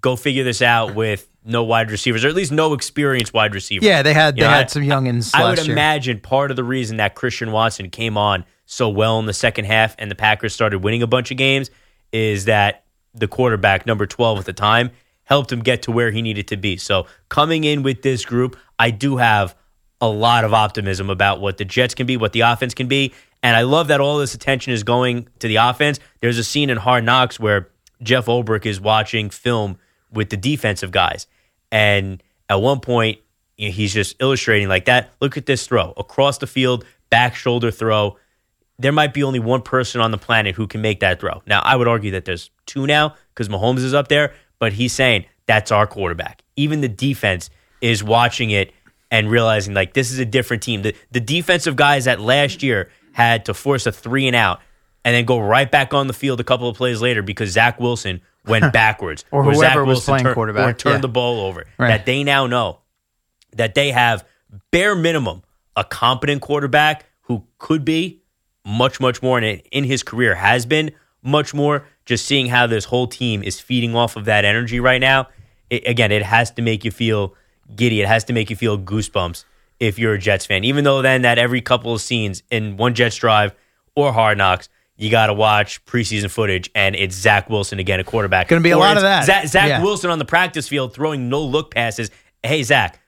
go figure this out with no wide receivers, or at least no experienced wide receivers." Yeah, they had You they know, had I- some youngins. I last would year. imagine part of the reason that Christian Watson came on so well in the second half and the Packers started winning a bunch of games is that the quarterback, number 12 at the time, helped him get to where he needed to be. So coming in with this group, I do have a lot of optimism about what the Jets can be, what the offense can be. And I love that all this attention is going to the offense. There's a scene in Hard Knocks where Jeff Ulbrich is watching film with the defensive guys. And at one point, he's just illustrating like that. Look at this throw across the field, back shoulder throw. There might be only one person on the planet who can make that throw. Now, I would argue that there's two now because Mahomes is up there, but he's saying that's our quarterback. Even the defense is watching it and realizing like this is a different team. The the defensive guys that last year had to force a three and out and then go right back on the field a couple of plays later because Zach Wilson went [LAUGHS] backwards Or Zach whoever was Wilson playing turned- quarterback, or turned yeah. the ball over. Right. That they now know that they have bare minimum a competent quarterback who could be much much more in, in his career has been much more just seeing how this whole team is feeding off of that energy right now it, again, it has to make you feel giddy. It has to make you feel goosebumps if you're a Jets fan. Even though then that every couple of scenes in one Jets drive or Hard Knocks, you got to watch preseason footage, and it's Zach Wilson again, a quarterback. Gonna be a Or lot of that. Zach, Zach Yeah. Wilson on the practice field throwing no look passes. Hey Zach,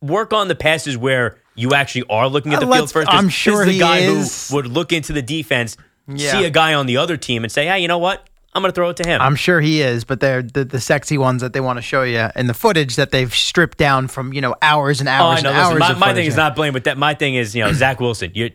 work on the passes where you actually are looking at the Uh, field first. I'm sure the he guy is. who would look into the defense, Yeah. see a guy on the other team, and say, "Hey, you know what? I'm going to throw it to him." I'm sure he is, but they're the, the sexy ones that they want to show you in the footage that they've stripped down from you know hours and Oh, hours know. and Listen, hours. my, my thing is not blame but that. My thing is, you know, [CLEARS THROAT] Zach Wilson. You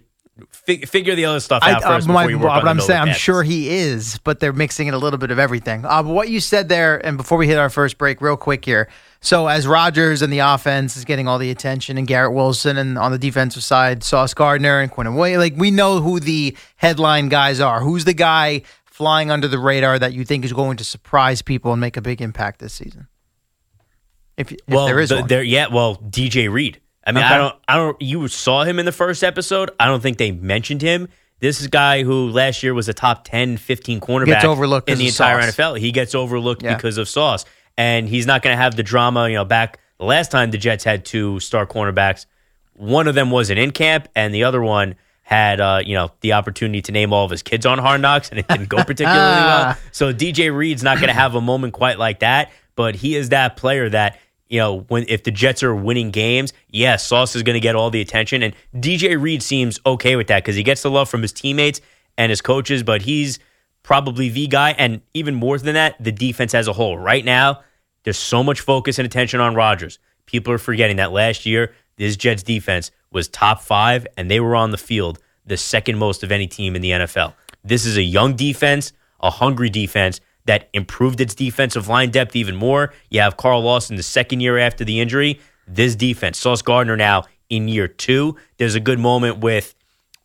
fi- figure the other stuff I, out uh, first my- before you work what on I'm saying, I'm sure he is, but they're mixing in a little bit of everything. Uh, but what you said there, and before we hit our first break, real quick here. So as Rodgers and the offense is getting all the attention, and Garrett Wilson, and on the defensive side, Sauce Gardner and Quinn Williams, like we know who the headline guys are. Who's the guy flying under the radar that you think is going to surprise people and make a big impact this season? If, if well, there is the- one. there, yeah. Well, DJ Reed. I mean, Okay. I don't, I don't. You saw him in the first episode. I don't think they mentioned him. This is a guy who last year was a top 10, 15 cornerback overlooked in the entire Sauce. NFL. He gets overlooked Yeah. because of Sauce, and he's not going to have the drama. You know, back the last time the Jets had two star cornerbacks, one of them wasn't in camp, and the other one had uh, you know the opportunity to name all of his kids on Hard Knocks, and it didn't go particularly [LAUGHS] well. So DJ Reed's not going to have a moment quite like that, but he is that player that you know when if the Jets are winning games, yes, Sauce is going to get all the attention, and DJ Reed seems okay with that because he gets the love from his teammates and his coaches, but he's probably the guy, and even more than that, the defense as a whole. Right now, there's so much focus and attention on Rodgers. People are forgetting that last year, this Jets defense was top five, and they were on the field the second most of any team in the NFL. This is a young defense, a hungry defense that improved its defensive line depth even more. You have Carl Lawson the second year after the injury. This defense, Sauce Gardner now in year two. There's a good moment with,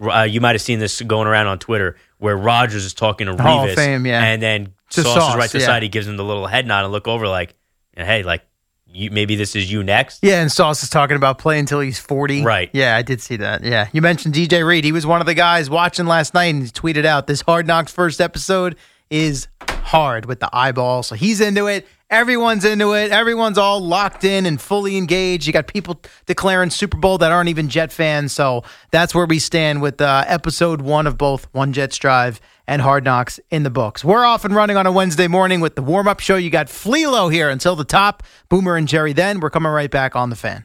uh, you might have seen this going around on Twitter, where Rodgers is talking to Hall Revis, Fame, yeah. and then To Sauce, Sauce, is right to the yeah. side. He gives him the little head nod and look over like, hey, like, you, maybe this is you next. Yeah, and Sauce is talking about playing until he's 40. Right. Yeah, I did see that. Yeah. You mentioned DJ Reed. He was one of the guys watching last night and he tweeted out this Hard Knocks first episode is hard with the eyeball. So he's into it. Everyone's into it. Everyone's all locked in and fully engaged. You got people declaring Super Bowl that aren't even Jet fans. So that's where we stand with uh, episode one of both One Jets Drive and Hard Knocks in the books. We're off and running on a Wednesday morning with the warm up show. You got Fleelo here until the top. Boomer and Jerry then. We're coming right back on the fan.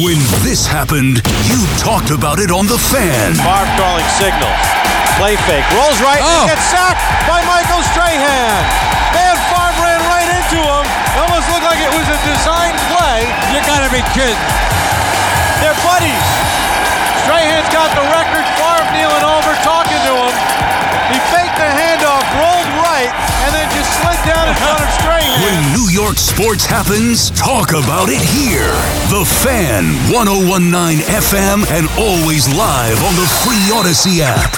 When this happened, you talked about it on The Fan. Favre calling signals. Play fake. Rolls right. Oh. And gets sacked by Michael Strahan. Man, Favre ran right into him. It almost looked like it was a design play. You gotta be kidding. They're buddies. Strahan's got the record. Favre kneeling over, talking to him. He faked the handoff, rolled right, and then just slid down in front of Strahan. When New York sports happens, talk about it here. The Fan, 1019 FM, and always live on the free Audacy app.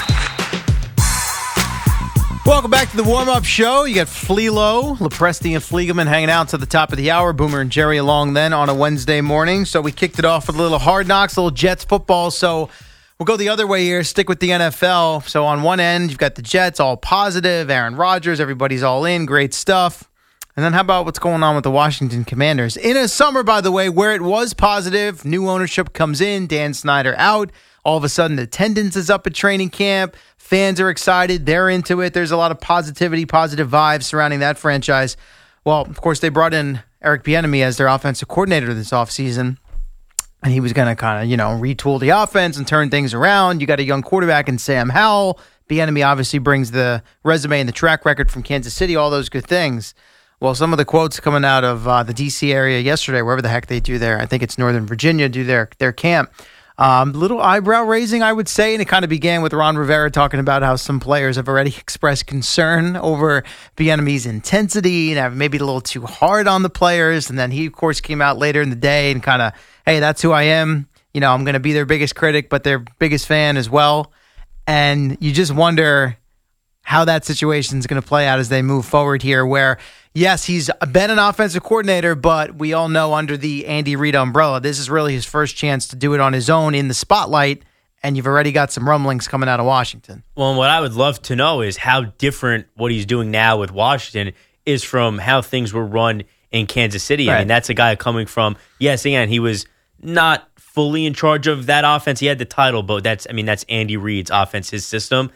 Welcome back to the warm up show. You got Fleelo, LoPresti, and Fliegelman hanging out to the top of the hour. Boomer and Jerry along then on a Wednesday morning. So we kicked it off with a little hard knocks, a little Jets football. So we'll go the other way here, stick with the NFL. So on one end, you've got the Jets, all positive, Aaron Rodgers, everybody's all in, great stuff. And then how about what's going on with the Washington Commanders? In a summer, by the way, where it was positive, new ownership comes in, Dan Snyder out. All of a sudden, attendance is up at training camp. Fans are excited. They're into it. There's a lot of positivity, positive vibes surrounding that franchise. Well, of course, they brought in Eric Bieniemy as their offensive coordinator this offseason. And he was going to kind of, you know, retool the offense and turn things around. You got a young quarterback in Sam Howell. Bieniemy obviously brings the resume and the track record from Kansas City, all those good things. Well, some of the quotes coming out of uh, the D.C. area yesterday, wherever the heck they do there, I think it's Northern Virginia, do their their camp. Um, little eyebrow raising, I would say, and it kind of began with Ron Rivera talking about how some players have already [LAUGHS] expressed concern over Bieniemy's intensity and have maybe a little too hard on the players. And then he, of course, came out later in the day and kind of, hey, that's who I am. You know, I'm going to be their biggest critic, but their biggest fan as well. And you just wonder how that situation is going to play out as they move forward here. Where, yes, he's been an offensive coordinator, but we all know under the Andy Reid umbrella, this is really his first chance to do it on his own in the spotlight. And you've already got some rumblings coming out of Washington. Well, and what I would love to know is how different what he's doing now with Washington is from how things were run in Kansas City. I mean, that's a guy coming from, yes, again, he was not fully in charge of that offense. He had the title, but that's, I mean, that's Andy Reid's offense, his system.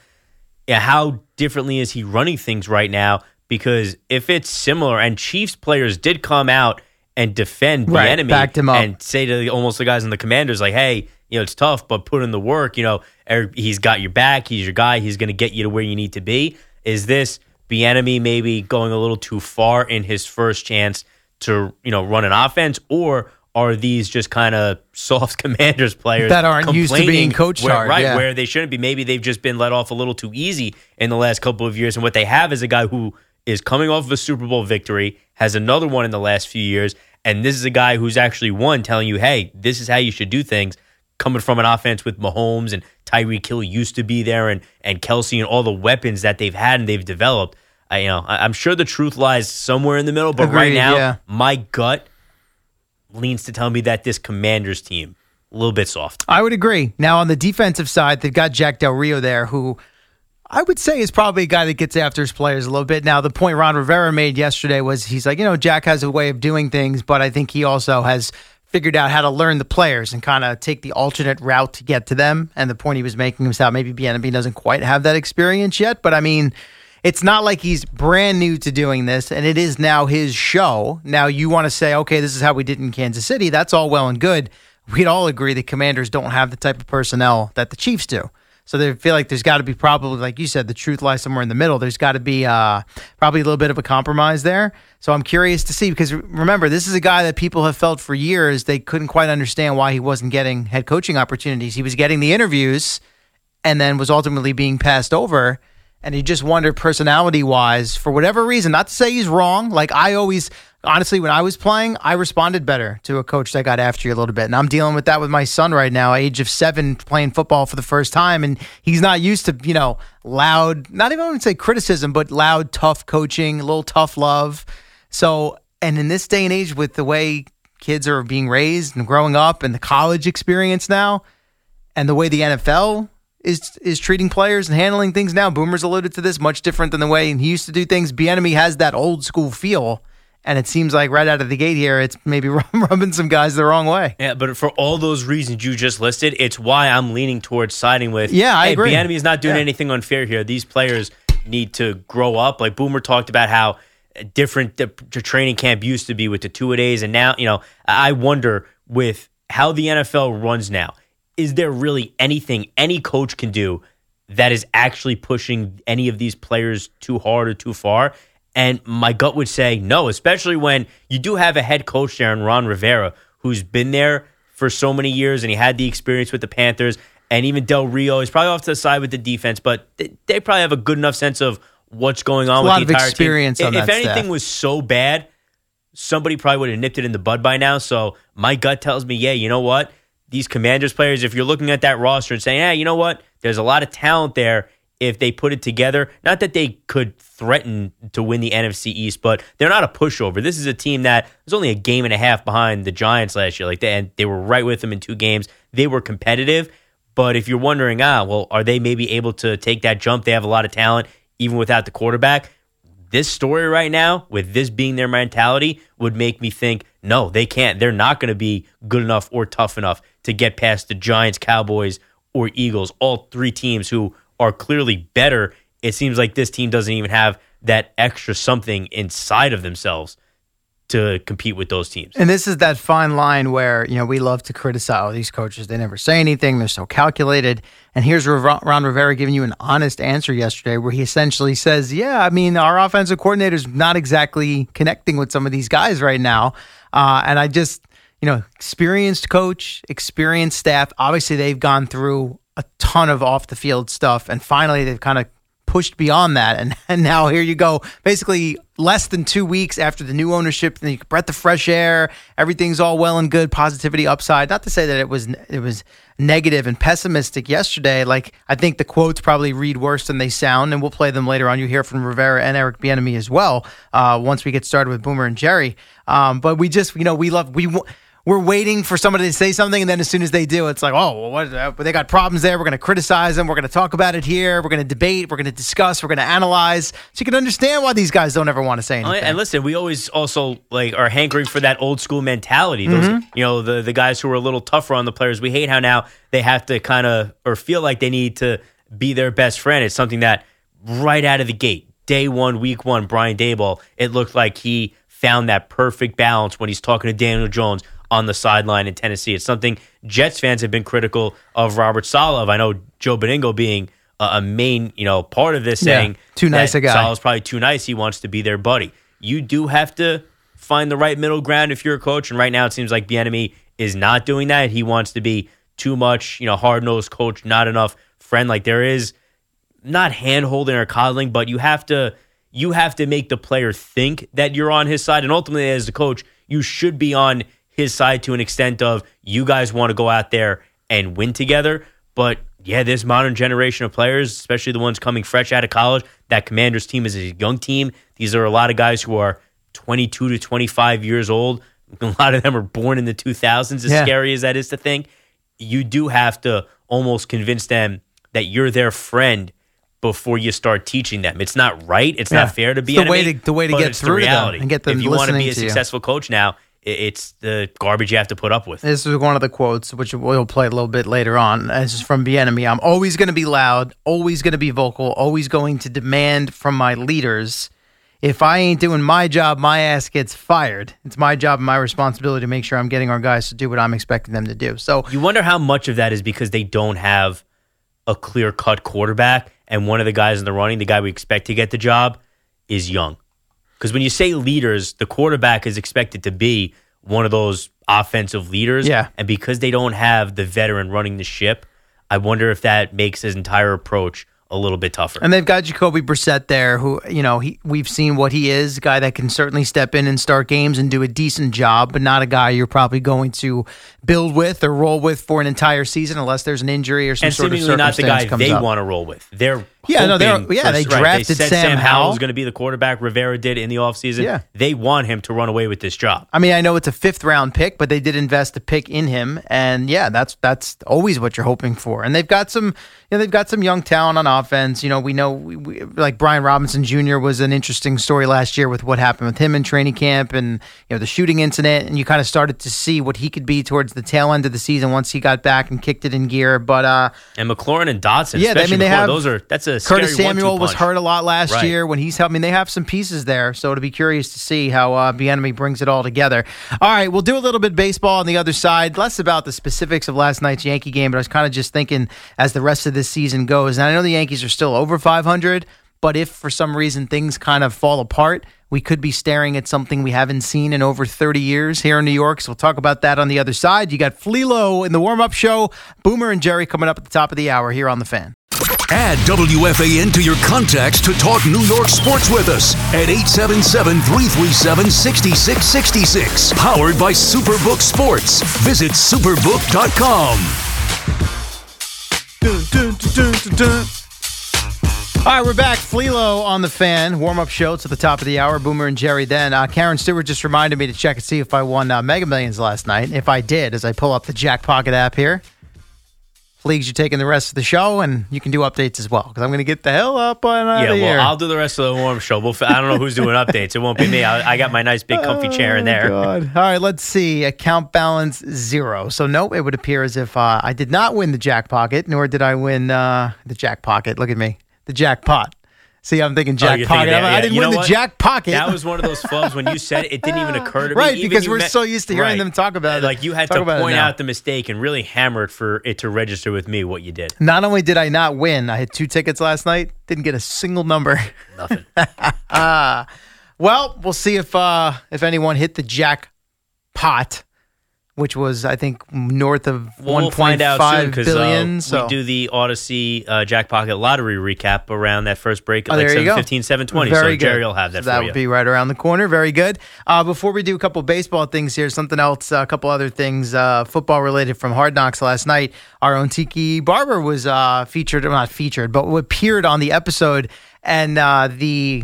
Yeah, how differently is he running things right now? Because if it's similar, and Chiefs players did come out and defend Bieniemy backed him up. and say to the, almost the guys in the commanders, like, hey, you know, it's tough, but put in the work. You know, er- he's got your back. He's your guy. He's going to get you to where you need to be. Is this Bieniemy maybe going a little too far in his first chance to, you know, run an offense? Or are these just kind of soft [LAUGHS] commanders players That aren't used to being coached where- hard, Right, yeah. where they shouldn't be. Maybe they've just been let off a little too easy in the last couple of years. And what they have is a guy who is coming off of a Super Bowl victory, has another one in the last few years, and this is a guy who's actually won, telling you, hey, this is how you should do things. Coming from an offense with Mahomes and Tyreek Hill used to be there, and and Kelce and all the weapons that they've had and they've developed. I, you know, I, I'm sure the truth lies somewhere in the middle, but right now, yeah. my gut leans to tell me that this Commanders team a little bit soft. I would agree. Now on the defensive side, they've got Jack Del Rio there, who I would say is probably a guy that gets after his players a little bit. Now the point Ron Rivera made yesterday was he's like, you know, Jack has a way of doing things, but I think he also has figured out how to learn the players and kind of take the alternate route to get to them. And the point he was making was maybe Bieniemy doesn't quite have that experience yet, but I mean. It's not like he's brand new to doing this, and it is now his show. Now, you want to say, okay, this is how we did in Kansas City. That's all well and good. We'd all agree the commanders don't have the type of personnel that the Chiefs do. So they feel like there's got to be probably, like you said, the truth lies somewhere in the middle. There's got to be uh, probably a little bit of a compromise there. So I'm curious to see because remember, this is a guy that people have felt for years they couldn't quite understand why he wasn't getting head coaching opportunities. He was getting the interviews and then was ultimately being passed over. And you just wonder, personality wise, for whatever reason, not to say he's wrong. Like I always, honestly, when I was playing, I responded better to a coach that got after you a little bit. And I'm dealing with that with my son right now, age of seven, playing football for the first time. And he's not used to, you know, loud, not even would say criticism, but loud, tough coaching, a little tough love. So, and in this day and age, with the way kids are being raised and growing up and the college experience now, and the way the NFL is is treating players and handling things now. Boomers alluded to this much different than the way he used to do things. Bieniemy has that old school feel, and it seems like right out of the gate here, it's maybe [LAUGHS] rubbing some guys the wrong way. Yeah, but for all those reasons you just listed, it's why I'm leaning towards siding with. Yeah, I hey, agree. Bieniemy is not doing Yeah. anything unfair here. These players need to grow up. Like Boomer talked about how different the, the training camp used to be with the two a days, and now you know I wonder with how the NFL runs now. Is there really anything any coach can do that is actually pushing any of these players too hard or too far? And my gut would say no, especially when you do have a head coach there in Ron Rivera who's been there for so many years and he had the experience with the Panthers. And even Del Rio is probably off to the side with the defense, but they, probably have a good enough sense of what's going on A with lot the of entire experience team. if anything staff. was so bad, somebody probably would have nipped it in the bud by now. So my gut tells me, yeah, you know what? These Commanders players, if you're looking at that roster and saying, yeah, you know what? There's a lot of talent there if they put it together. Not that they could threaten to win the NFC East, but they're not a pushover. This is a team that was only a game and a half behind the Giants last year. Like they, and they were right with them in two games. They were competitive. But if you're wondering, ah, well, are they maybe able to take that jump? They have a lot of talent, even without the quarterback this story right now, with this being their mentality, would make me think no, they can't. They're not going to be good enough or tough enough to get past the Giants, Cowboys, or Eagles, all three teams who are clearly better. It seems like this team doesn't even have that extra something inside of themselves to compete with those teams. And this is that fine line where, you know, we love to criticize oh, these coaches. They never say anything. They're so calculated. And here's Ron Rivera giving you an honest answer yesterday where he essentially says, yeah, I mean, our offensive coordinator's not exactly connecting with some of these guys right now. Uh, and I just, you know, experienced coach, experienced staff. Obviously, they've gone through a ton of off the field stuff, and finally, they've kind of pushed beyond that. And, [LAUGHS] and now here you go, basically less than two weeks after the new ownership, the breath of fresh air, everything's all well and good, positivity upside. Not to say that it was it was negative and pessimistic yesterday. Like I think the quotes probably read worse than they sound, and we'll play them later on. You hear from Rivera and Eric Bieniemy as well uh, once we get started with Boomer and Jerry. Um, but we just you know we love we. We're waiting for somebody to say something, and then as soon as they do, it's like, oh, well, what, uh, they got problems there. We're going to criticize them. We're going to talk about it here. We're going to debate. We're going to discuss. We're going to analyze, so you can understand why these guys don't ever want to say Oh, anything. And listen, we always also like are hankering for that old school mentality. Those, Mhm. you know, the the guys who are a little tougher on the players. We hate how now they have to kind of or feel like they need to be their best friend. It's something that right out of the gate, day one, week one, Brian Daboll, it looked like he found that perfect balance when he's talking to Daniel Jones on the sideline in Tennessee. It's something Jets fans have been critical of Robert Saleh. I know Joe Benigno being a, a main, you know, part of this, Yeah, saying too nice a guy. Saleh's probably too nice. He wants to be their buddy. You do have to find the right middle ground if you're a coach. And right now, it seems like Bieniemy is not doing that. He wants to be too much, you know, hard nosed coach, not enough friend. Like there is not hand holding or coddling, but you have to you have to make the player think that you're on his side. And ultimately, as the coach, you should be on his side to an extent of you guys want to go out there and win together. But yeah, this modern generation of players, especially the ones coming fresh out of college, that Commanders team is a young team. These are a lot of guys who are 22 to 25 years old. [LAUGHS] A lot of them are born in the 2000s, as Yeah. scary as that is to think. You do have to almost convince them that you're their friend before you start teaching them. It's not right. It's Yeah. not fair to be It's the way to- the way to get through the to them reality. and get them If you want to be a to you. successful coach now, it's the garbage you have to put up with. This is one of the quotes, which we'll play a little bit later on. This is from Bieniemy. I'm always going to be loud, always going to be vocal, always going to demand from my leaders. If I ain't doing my job, my ass gets fired. It's my job and my responsibility to make sure I'm getting our guys to do what I'm expecting them to do. So You wonder how much of that is because they don't have a clear cut quarterback, and one of the guys in the running, the guy we expect to get the job, is young. Because when you say leaders, the quarterback is expected to be one of those offensive leaders. Yeah. And because they don't have the veteran running the ship, I wonder if that makes his entire approach a little bit tougher. And they've got Jacoby Brissett there, who you know he we've seen what he is, a guy that can certainly step in and start games and do a decent job, but not a guy you're probably going to build with or roll with for an entire season unless there's an injury or some and sort of seemingly not the guy they up. want to roll with. They're Yeah, no, they're- yeah, for- they right, drafted said Sam Sam Howell. was going to be the quarterback. Rivera did in the offseason. Yeah. They want him to run away with this job. I mean, I know it's a fifth round pick, but they did invest a pick in him, and yeah, that's that's always what you're hoping for. And they've got some, you know, they've got some young talent on offense. You know, we know we, we, like Brian Robinson Jr. was an interesting story last year with what happened with him in training camp and you know the shooting incident, and you kind of started to see what he could be towards the tail end of the season once he got back and kicked it in gear. But uh, And McLaurin and Dotson, yeah, I mean they McLaurin, have those are that's a Curtis Samuel was hurt a lot last Right. year when he's helped. I mean, they have some pieces there, so to be curious to see how uh, Bieniemy brings it all together. All right, we'll do a little bit of baseball on the other side, less about the specifics of last night's Yankee game, but I was kind of just thinking as the rest of this season goes. And I know the Yankees are still over 500, but if for some reason things kind of fall apart. We could be staring at something we haven't seen in over 30 years here in New York. So we'll talk about that on the other side. You got Flelo in the warm up show, Boomer and Jerry coming up at the top of the hour here on The Fan. Add WFAN to your contacts to talk New York sports with us at 877 337 6666. Powered by Superbook Sports. Visit superbook.com. Dun, dun, dun, dun, dun. All right, we're back. Flelo on the fan warm up show. At the top of the hour. Boomer and Jerry. Then uh, Karen Stewart just reminded me to check and see if I won uh, Mega Millions last night. If I did, as I pull up the Jack Pocket app here, Fleegs, you're taking the rest of the show, and you can do updates as well because I'm going to get the hell up on out Yeah, of well, here. I'll do the rest of the warm show. We'll, fi- I don't know who's doing updates. It won't be me. I, I got my nice big comfy chair in there. Oh, All right, let's see. Account balance zero. So, no, it would appear as if uh, I did not win the Jack Pocket, nor did I win uh, the Jack Pocket. Look at me, the Jackpot. See, I'm thinking Oh, Jack you're Pocket. thinking that, I didn't You win the what? Jack Pocket. That was one of those [LAUGHS] flubs when you said it, it didn't even occur to me. Right, Even because we're me- so used to hearing Right. them talk about it. Like you had to point out the mistake and really hammer it for it to register with me what you did. Not only did I not win, I had two tickets last night. Didn't get a single number. [LAUGHS] Nothing. uh, [LAUGHS] well, we'll see if uh, if anyone hit the jackpot which was I think north of Well, one we'll find out soon because billion. uh, so we do the Audacy uh, Jackpocket Lottery recap around that first break Oh, like there you go. 715, 720. Very so Jerry will have that So that would be right around the corner. Very good. Uh, before we do a couple baseball things here, something else, a couple other things, uh, football related from Hard Knocks last night. Our own Tiki Barber was uh, featured, well, not featured, but appeared on the episode, and uh, the.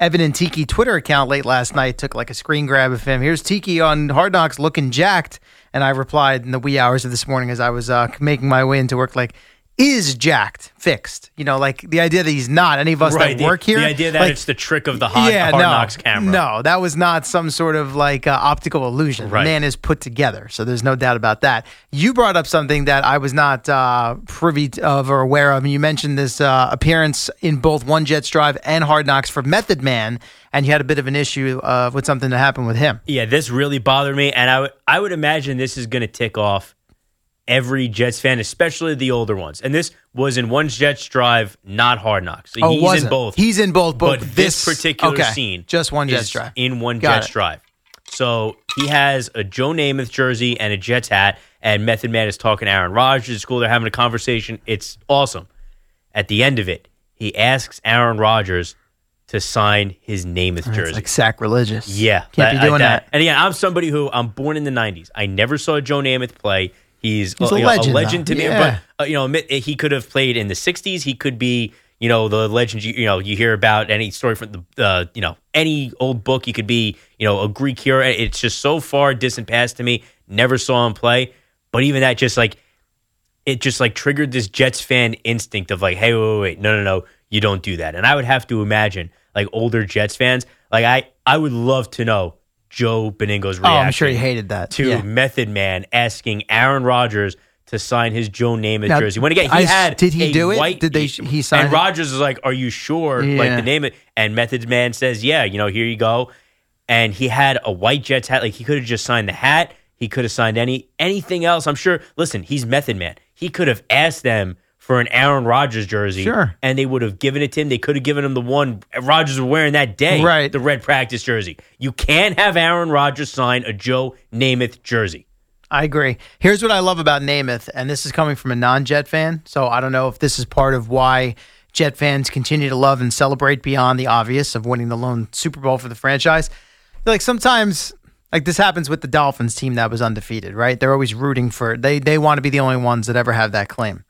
Evan and Tiki Twitter account late last night took like a screen grab of him. Here's Tiki on Hard Knocks looking jacked. And I replied in the wee hours of this morning as I was uh, making my way into work, like, is jacked fixed? You know, like the idea that he's not. Any of us right, that the, work here, The idea that like, it's the trick of the hot, hard no, knocks camera. No, that was not some sort of like uh, optical illusion. Right. The man is put together, so there's no doubt about that. You brought up something that I was not uh, privy of or aware of, and you mentioned this uh, appearance in both One Jets Drive and Hard Knocks for Method Man, and you had a bit of an issue uh, with something that happened with him. Yeah, this really bothered me, and I would I would imagine this is going to tick off every Jets fan, especially the older ones. And this was in one Jets drive, not Hard Knocks. So Oh, he's in wasn't. both. He's in both, but this, this- particular okay, scene, just one Jets drive. in one Got Jets it. drive. So he has a Joe Namath jersey and a Jets hat, and Method Man is talking to Aaron Rodgers. It's cool. They're having a conversation. It's awesome. At the end of it, he asks Aaron Rodgers to sign his Namath jersey. It's like sacrilegious. Yeah, Can't be that- doing that. And again, I'm somebody who I'm born in the '90s. I never saw Joe Namath play. He's, He's uh, a you know, legend, a legend to me. Yeah. But uh, you know, he could have played in the '60s. He could be, you know, the legend. You, you know, you hear about any story from the, uh, you know, any old book. He could be, you know, a Greek hero. It's just so far distant past to me. Never saw him play. But even that, just like it, just like triggered this Jets fan instinct of like, hey, wait, wait, wait, no, no, no, you don't do that. And I would have to imagine like older Jets fans, like I, I would love to know Joe Benigno's Oh. I'm sure he hated that. to Yeah. Method Man asking Aaron Rodgers to sign his Joe Namath Now, jersey. When again, he I- had did he do it? Did they- he signed And it? Rodgers is like, "Are you sure?" Like the name it, and Method Man says, "Yeah, you know, here you go." And he had a white Jets hat. Like he could have just signed the hat. He could have signed any anything else. I'm sure. Listen, he's Method Man. He could have asked them for an Aaron Rodgers jersey, Sure. and they would have given it to him. They could have given him the one Rodgers was wearing that day, Right. The red practice jersey. You can't have Aaron Rodgers sign a Joe Namath jersey. I agree. Here's what I love about Namath, and this is coming from a non-Jet fan, so I don't know if this is part of why Jet fans continue to love and celebrate beyond the obvious of winning the lone Super Bowl for the franchise. Like sometimes, like this happens with the Dolphins team that was undefeated, right? They're always rooting for they they want to be the only ones that ever have that claim.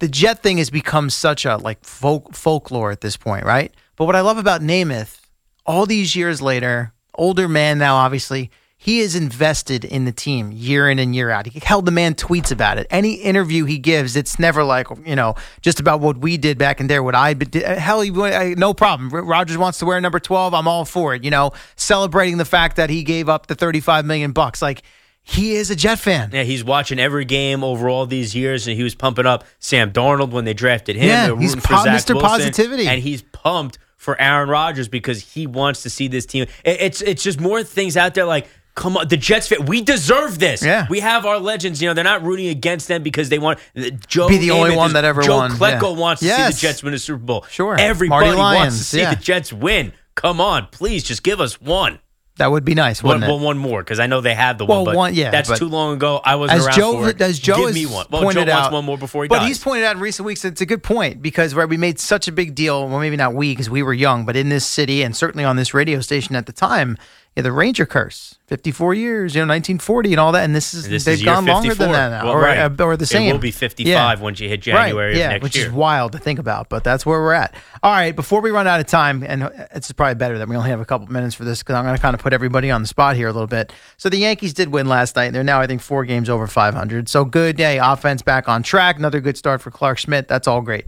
The Jet thing has become such a like folk, folklore at this point, right? But what I love about Namath, all these years later, older man now, obviously, he is invested in the team year in and year out. He held the man tweets about it. Any interview he gives, it's never like you know just about what we did back in there. What I did, hell, he, no problem. Rodgers wants to wear number twelve. I'm all for it. You know, celebrating the fact that he gave up the thirty five million bucks. Like he is a Jet fan. Yeah, he's watching every game over all these years, and he was pumping up Sam Darnold when they drafted him. Yeah, he's po- Mr. Wilson, Positivity. and he's pumped for Aaron Rodgers because he wants to see this team. It- It's it's just more things out there like. Come on, the Jets fit. We deserve this. Yeah. we have our legends. You know, they're not rooting against them because they want uh, Joe. Be the only Namath one that ever Joe won. Klecko Yeah. wants to see the Jets win a Super Bowl. Sure. everybody wants to see yeah. the Jets win. Come on, please, just give us one. That would be nice, One, wouldn't it? well, one more because I know they have the Well, one, but one- yeah, that's but- too long ago. I wasn't as around Joe, for it. As Joe Give me one. Well, pointed Joe out, wants one more before he but dies. he's pointed out in recent weeks it's a good point because right, we made such a big deal. Well, maybe not we because we were young, but in this city and certainly on this radio station at the time, yeah, the Ranger curse, fifty-four years, you know, nineteen forty, and all that, and this is This they've is gone longer than that now, Well, or, right. uh, or the same. It will be 55 Yeah. once you hit January right, yeah, of next which year. is wild to think about, but that's where we're at. All right, before we run out of time, and it's probably better that we only have a couple minutes for this because I'm going to kind of put everybody on the spot here a little bit. So the Yankees did win last night. And they're now, I think, four games over 500. So good. Hey, offense back on track. Another good start for Clarke Schmidt. That's all great.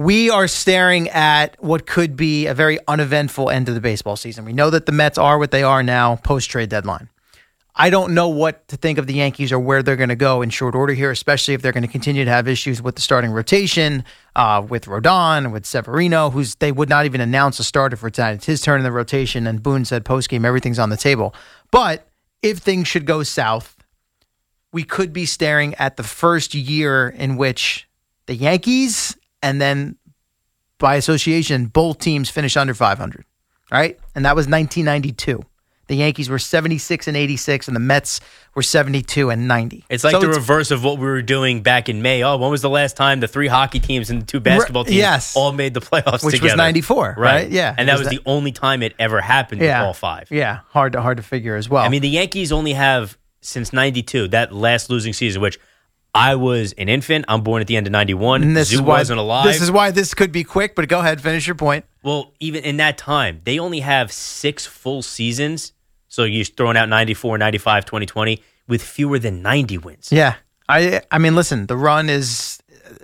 We are staring at what could be a very uneventful end of the baseball season. We know that the Mets are what they are now post trade deadline. I don't know what to think of the Yankees or where they're going to go in short order here, especially if they're going to continue to have issues with the starting rotation, uh, with Rodon, with Severino, who's they would not even announce a starter for tonight. It's his turn in the rotation, and Boone said post game everything's on the table. But if things should go south, we could be staring at the first year in which the Yankees and then by association both teams finish under 500, right? And that was 1992. The Yankees were 76 and 86, and the Mets were 72 and 90. It's like So the reverse of what we were doing back in May. Oh, when was the last time the three hockey teams and the two basketball teams yes. all made the playoffs Which was 94, right? Yeah. And that Was was the only time it ever happened Yeah. all five. Yeah, hard to hard to figure as well. I mean, the Yankees only have since 92, that last losing season, which I was an infant. I'm born at the end of 91. and this Zoo is why wasn't alive. This is why this could be quick. But go ahead, finish your point. Well, even in that time, they only have six full seasons. So you're throwing out 94, 95, 2020 with fewer than 90 wins. Yeah, I I mean, listen, the run is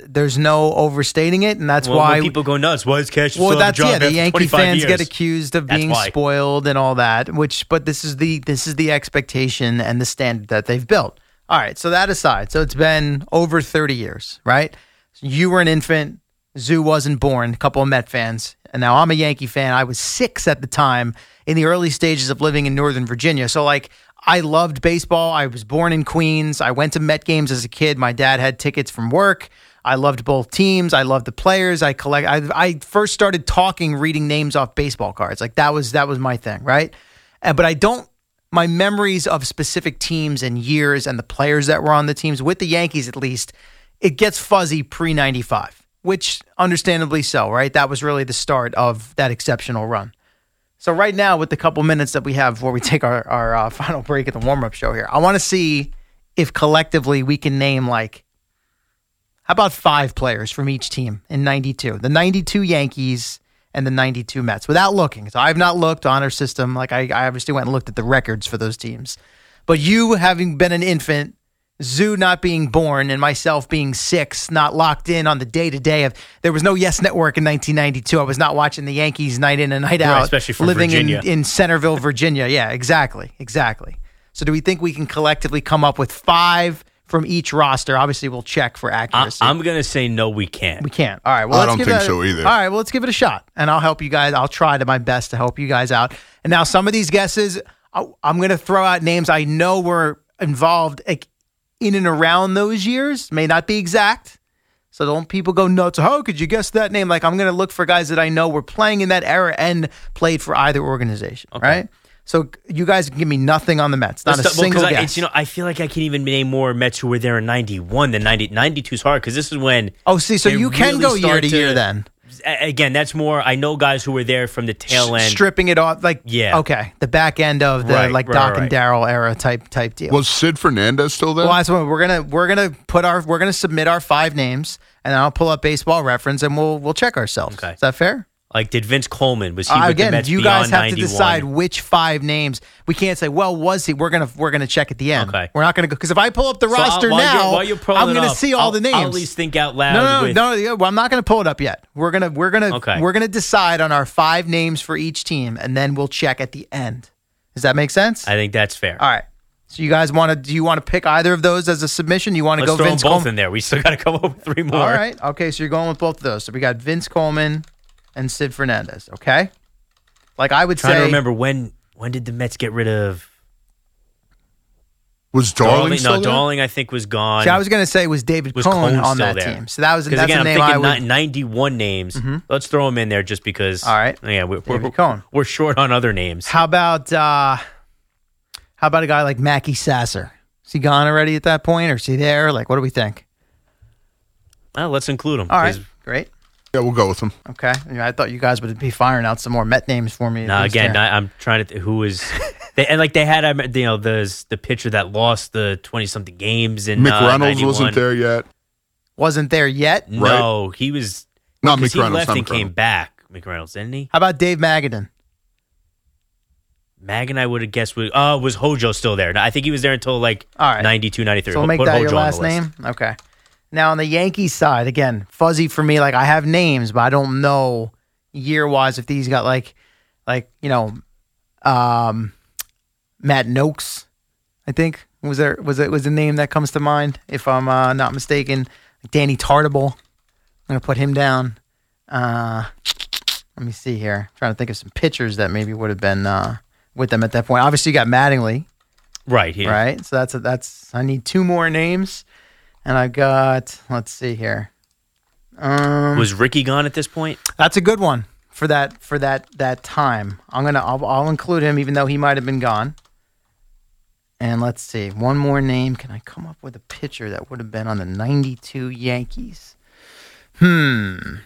there's no overstating it, and that's Well, why people go nuts. Why is Cash Well, that's yeah. The Yankee fans years? get accused of That's being why. spoiled and all that. Which, but this is the this is the expectation and the standard that they've built. All right. So that aside, so it's been over thirty years, right? You were an infant. Zoo wasn't born. A couple of Met fans, and now I'm a Yankee fan. I was six at the time in the early stages of living in Northern Virginia. So like. I loved baseball. I was born in Queens. I went to Met games as a kid. My dad had tickets from work. I loved both teams. I loved the players. I collect. I, I first started talking, reading names off baseball cards. Like that was that was my thing, right? And, but I don't. My memories of specific teams and years and the players that were on the teams with the Yankees, at least, it gets fuzzy pre ninety five, which understandably so, right? That was really the start of that exceptional run. So right now, with the couple minutes that we have before we [LAUGHS] take our our uh, final break at the warm up show here, I want to see if collectively we can name like how about five players from each team in 92? The 92 Yankees and the 92 Mets without looking. So I've not looked on our system. Like I, I obviously went and looked at the records for those teams. But you having been an infant, Zoo not being born, and myself being six, not locked in on the day to day of there was no Yes Network in 1992. I was not watching the Yankees night in and night Right, out. especially from living Virginia. in in Centreville, Virginia. Yeah, exactly, exactly. So do we think we can collectively come up with five from each roster? Obviously, we'll check for accuracy. I'm going to say no, we can't. We can't. All right. Well, I let's don't give think that- so either. All right. Well, let's give it a shot, and I'll help you guys. I'll try to my best to help you guys out. And now, some of these guesses, I- I'm going to throw out names I know were involved like, in and around those years. May not be exact. So don't people go nuts. How could you guess that name? Like I'm going to look for guys that I know were playing in that era and played for either organization. Right. So you guys can give me nothing on the Mets. Not Let's a start- well, 'cause single I, guess. It's, you know, I feel like I can even name more Mets who were there in 91 than 90. 92 is hard because this is when. oh, see, so they you can really go year start to year then. A- Again, that's more. I know guys who were there from the tail end. stripping it off like Yeah. okay the back end of the Right, like right, Doc right. and Darryl era type type deal. Was Sid Fernandez still there? well, that's what we're gonna we're gonna put our we're gonna submit our five names and then I'll pull up baseball reference and we'll we'll check ourselves. Okay. Is that fair? Like, did Vince Coleman was he Uh, with the again, Mets you guys have 91? to decide which five names. We can't say, well, was he? We're gonna we're gonna check at the end. Okay. We're not gonna go because if I pull up the So, uh, roster you're- now, while you're I'm gonna up, see all I'll- the names. I'll at least think out loud. No, no, with, no, yeah, well, I'm not going to pull it up yet. We're gonna we're gonna Okay. we're gonna decide on our five names for each team, and then we'll check at the end. Does that make sense? I think that's fair. All right. So you guys want to? Do you want to pick either of those as a submission? You want to go throw Vince both Coleman? in there. We still got to come up with three more. All right. Okay. So you're going with both of those. So we got Vince Coleman and Sid Fernandez. Okay. Like I would say, Trying say, to remember when when did the Mets get rid of was Darling, Darling? still No, there? Darling I think was gone. See, I was going to say was David was Cohn Cone on still that there? team. So that was because that's again, a I'm name thinking I would. ni- 91 names. Mhm. Let's throw them in there just because. All right. Yeah, we're, we're, David Cone. we're short on other names. How about uh how about a guy like Mackey Sasser? Is he gone already at that point, or is he there? Like, what do we think? Well, let's include them. All right, great. Yeah, we'll go with him. Okay, I thought you guys would be firing out some more Met names for me. at No, again. I, I'm trying to. Th- who was? They, and like they had, um, you know, the the pitcher that lost the twenty something games and Mick uh, Reynolds 91. wasn't there yet. wasn't there yet. No, he was. Not 'cause Mick he Reynolds, left not and Mick came back. McReynolds, didn't he? How about Dave Magadan? Mag and I would have guessed. Was, uh, was Hojo still there? I think he was there until like All right. 92, 93. So we'll make that Hojo your last name. Okay. Now on the Yankees side, again, fuzzy for me. Like I have names, but I don't know year wise if these got like, like you know, um, Matt Nokes. I think was there was it was the name that comes to mind if I'm uh, not mistaken. Danny Tartabull. I'm gonna put him down. Uh, let me see here. trying to think of some pitchers that maybe would have been uh, with them at that point. Obviously, you got Mattingly. Right here. Right. So that's a, that's I need two more names, and I got let's see here. Um, Was Ricky gone at this point? that's a good one. for that for that that time. I'm gonna I'll, I'll include him, even though he might have been gone. And let's see, one more name. Can I come up with a pitcher that would have been on the '92 Yankees? Hmm.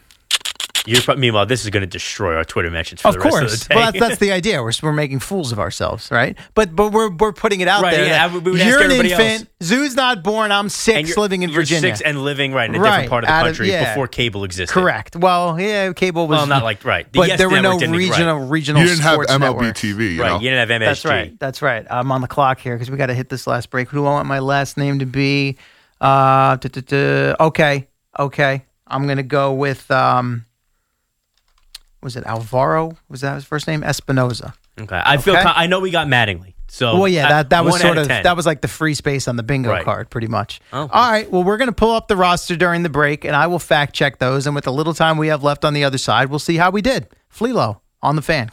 You're, meanwhile, this is going to destroy our Twitter mentions for Of the rest course, of the day. well, that's, that's the idea. We're we're making fools of ourselves, right? But but we're we're putting it out Right, there. yeah, that we would you're an infant. else. Zoo's not born. I'm six, you're- living in you're Virginia. six and living right in a Right, different part of the out of- country yeah. before cable existed. Correct. Well, yeah, cable was Well, not like- right. The but Yes there were no Network didn't- right. regional regional. You didn't have MLB networks. TV, you Right, know? you didn't have MSG. That's right. That's right. I'm on the clock here because we got to hit this last break. Who do I want my last name to be? Uh, okay, okay. I'm gonna go with um, was it Alvaro? Was that his first name? Espinoza. Okay, I feel. Okay. con- I know we got Mattingly. So well, yeah, that that was sort out of that was like the free space on the bingo Right. card, pretty much. Oh. All right. Well, we're gonna pull up the roster during the break, and I will fact check those. And with the little time we have left on the other side, we'll see how we did. Flelo on the fan.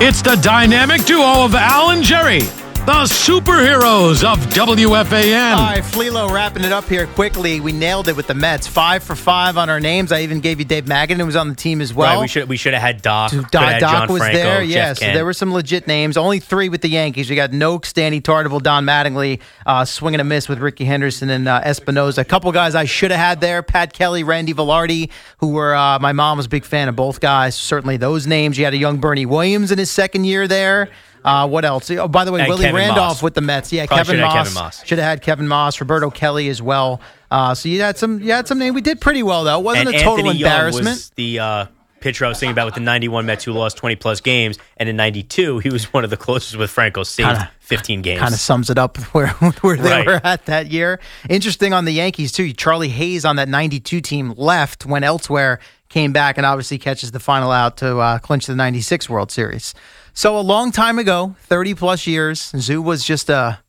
It's the dynamic duo of Al and Jerry, the superheroes of WFAN. All right, Flelo wrapping it up here quickly. We nailed it with the Mets. Five for five on our names. I even gave you Dave Magadan, who was on the team as well. right, we should we should have had Doc. So Doc, had Doc was Franco, there, Jeff yeah. So there were some legit names. Only three with the Yankees. We got Nokes, Stanley Tartabull, Don Mattingly, uh, swinging a miss with Rickey Henderson and uh, Espinoza. A couple guys I should have had there: Pat Kelly, Randy Velarde, who were uh, my mom was a big fan of both guys. Certainly those names. You had a young Bernie Williams in his second year there. Uh, what else? Oh, by the way, And Willie Kevin Randolph Maas. with the Mets. Yeah, Probably Kevin Maas. Kevin Maas. Should have had Kevin Maas, Roberto Kelly as well. Uh, so you had some, you had some name. We did pretty well though. It wasn't and a total Anthony embarrassment. was the uh, pitcher I was thinking about with the 91 Mets who lost 20 plus games, and in 92 he was one of the closest with Franco, saved Kinda- 15 games. kind of sums it up [LAUGHS] where where they Right. were at that year. Interesting on the Yankees too. Charlie Hayes on that '92 team left, went elsewhere, came back, and obviously catches the final out to uh, clinch the '96 World Series. So a long time ago, 30 plus years, Zoo was just a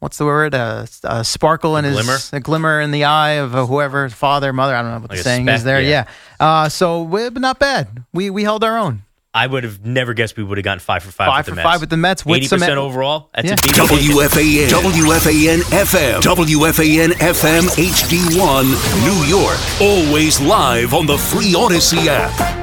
what's the word? A, a sparkle in his glimmer? a glimmer in the eye of uh, whoever, father, mother. I don't know what Like the saying speck, is there. yeah. Yeah. Uh, so we- but not bad. We we held our own. I would have never guessed we would have gotten five for five. Five with the for Mets. five with the Mets, with 80 some- percent overall. That's Yeah. a beat. WFAN, WFAN FM, WFAN FM HD1, New York. Always live on the free Audacy app.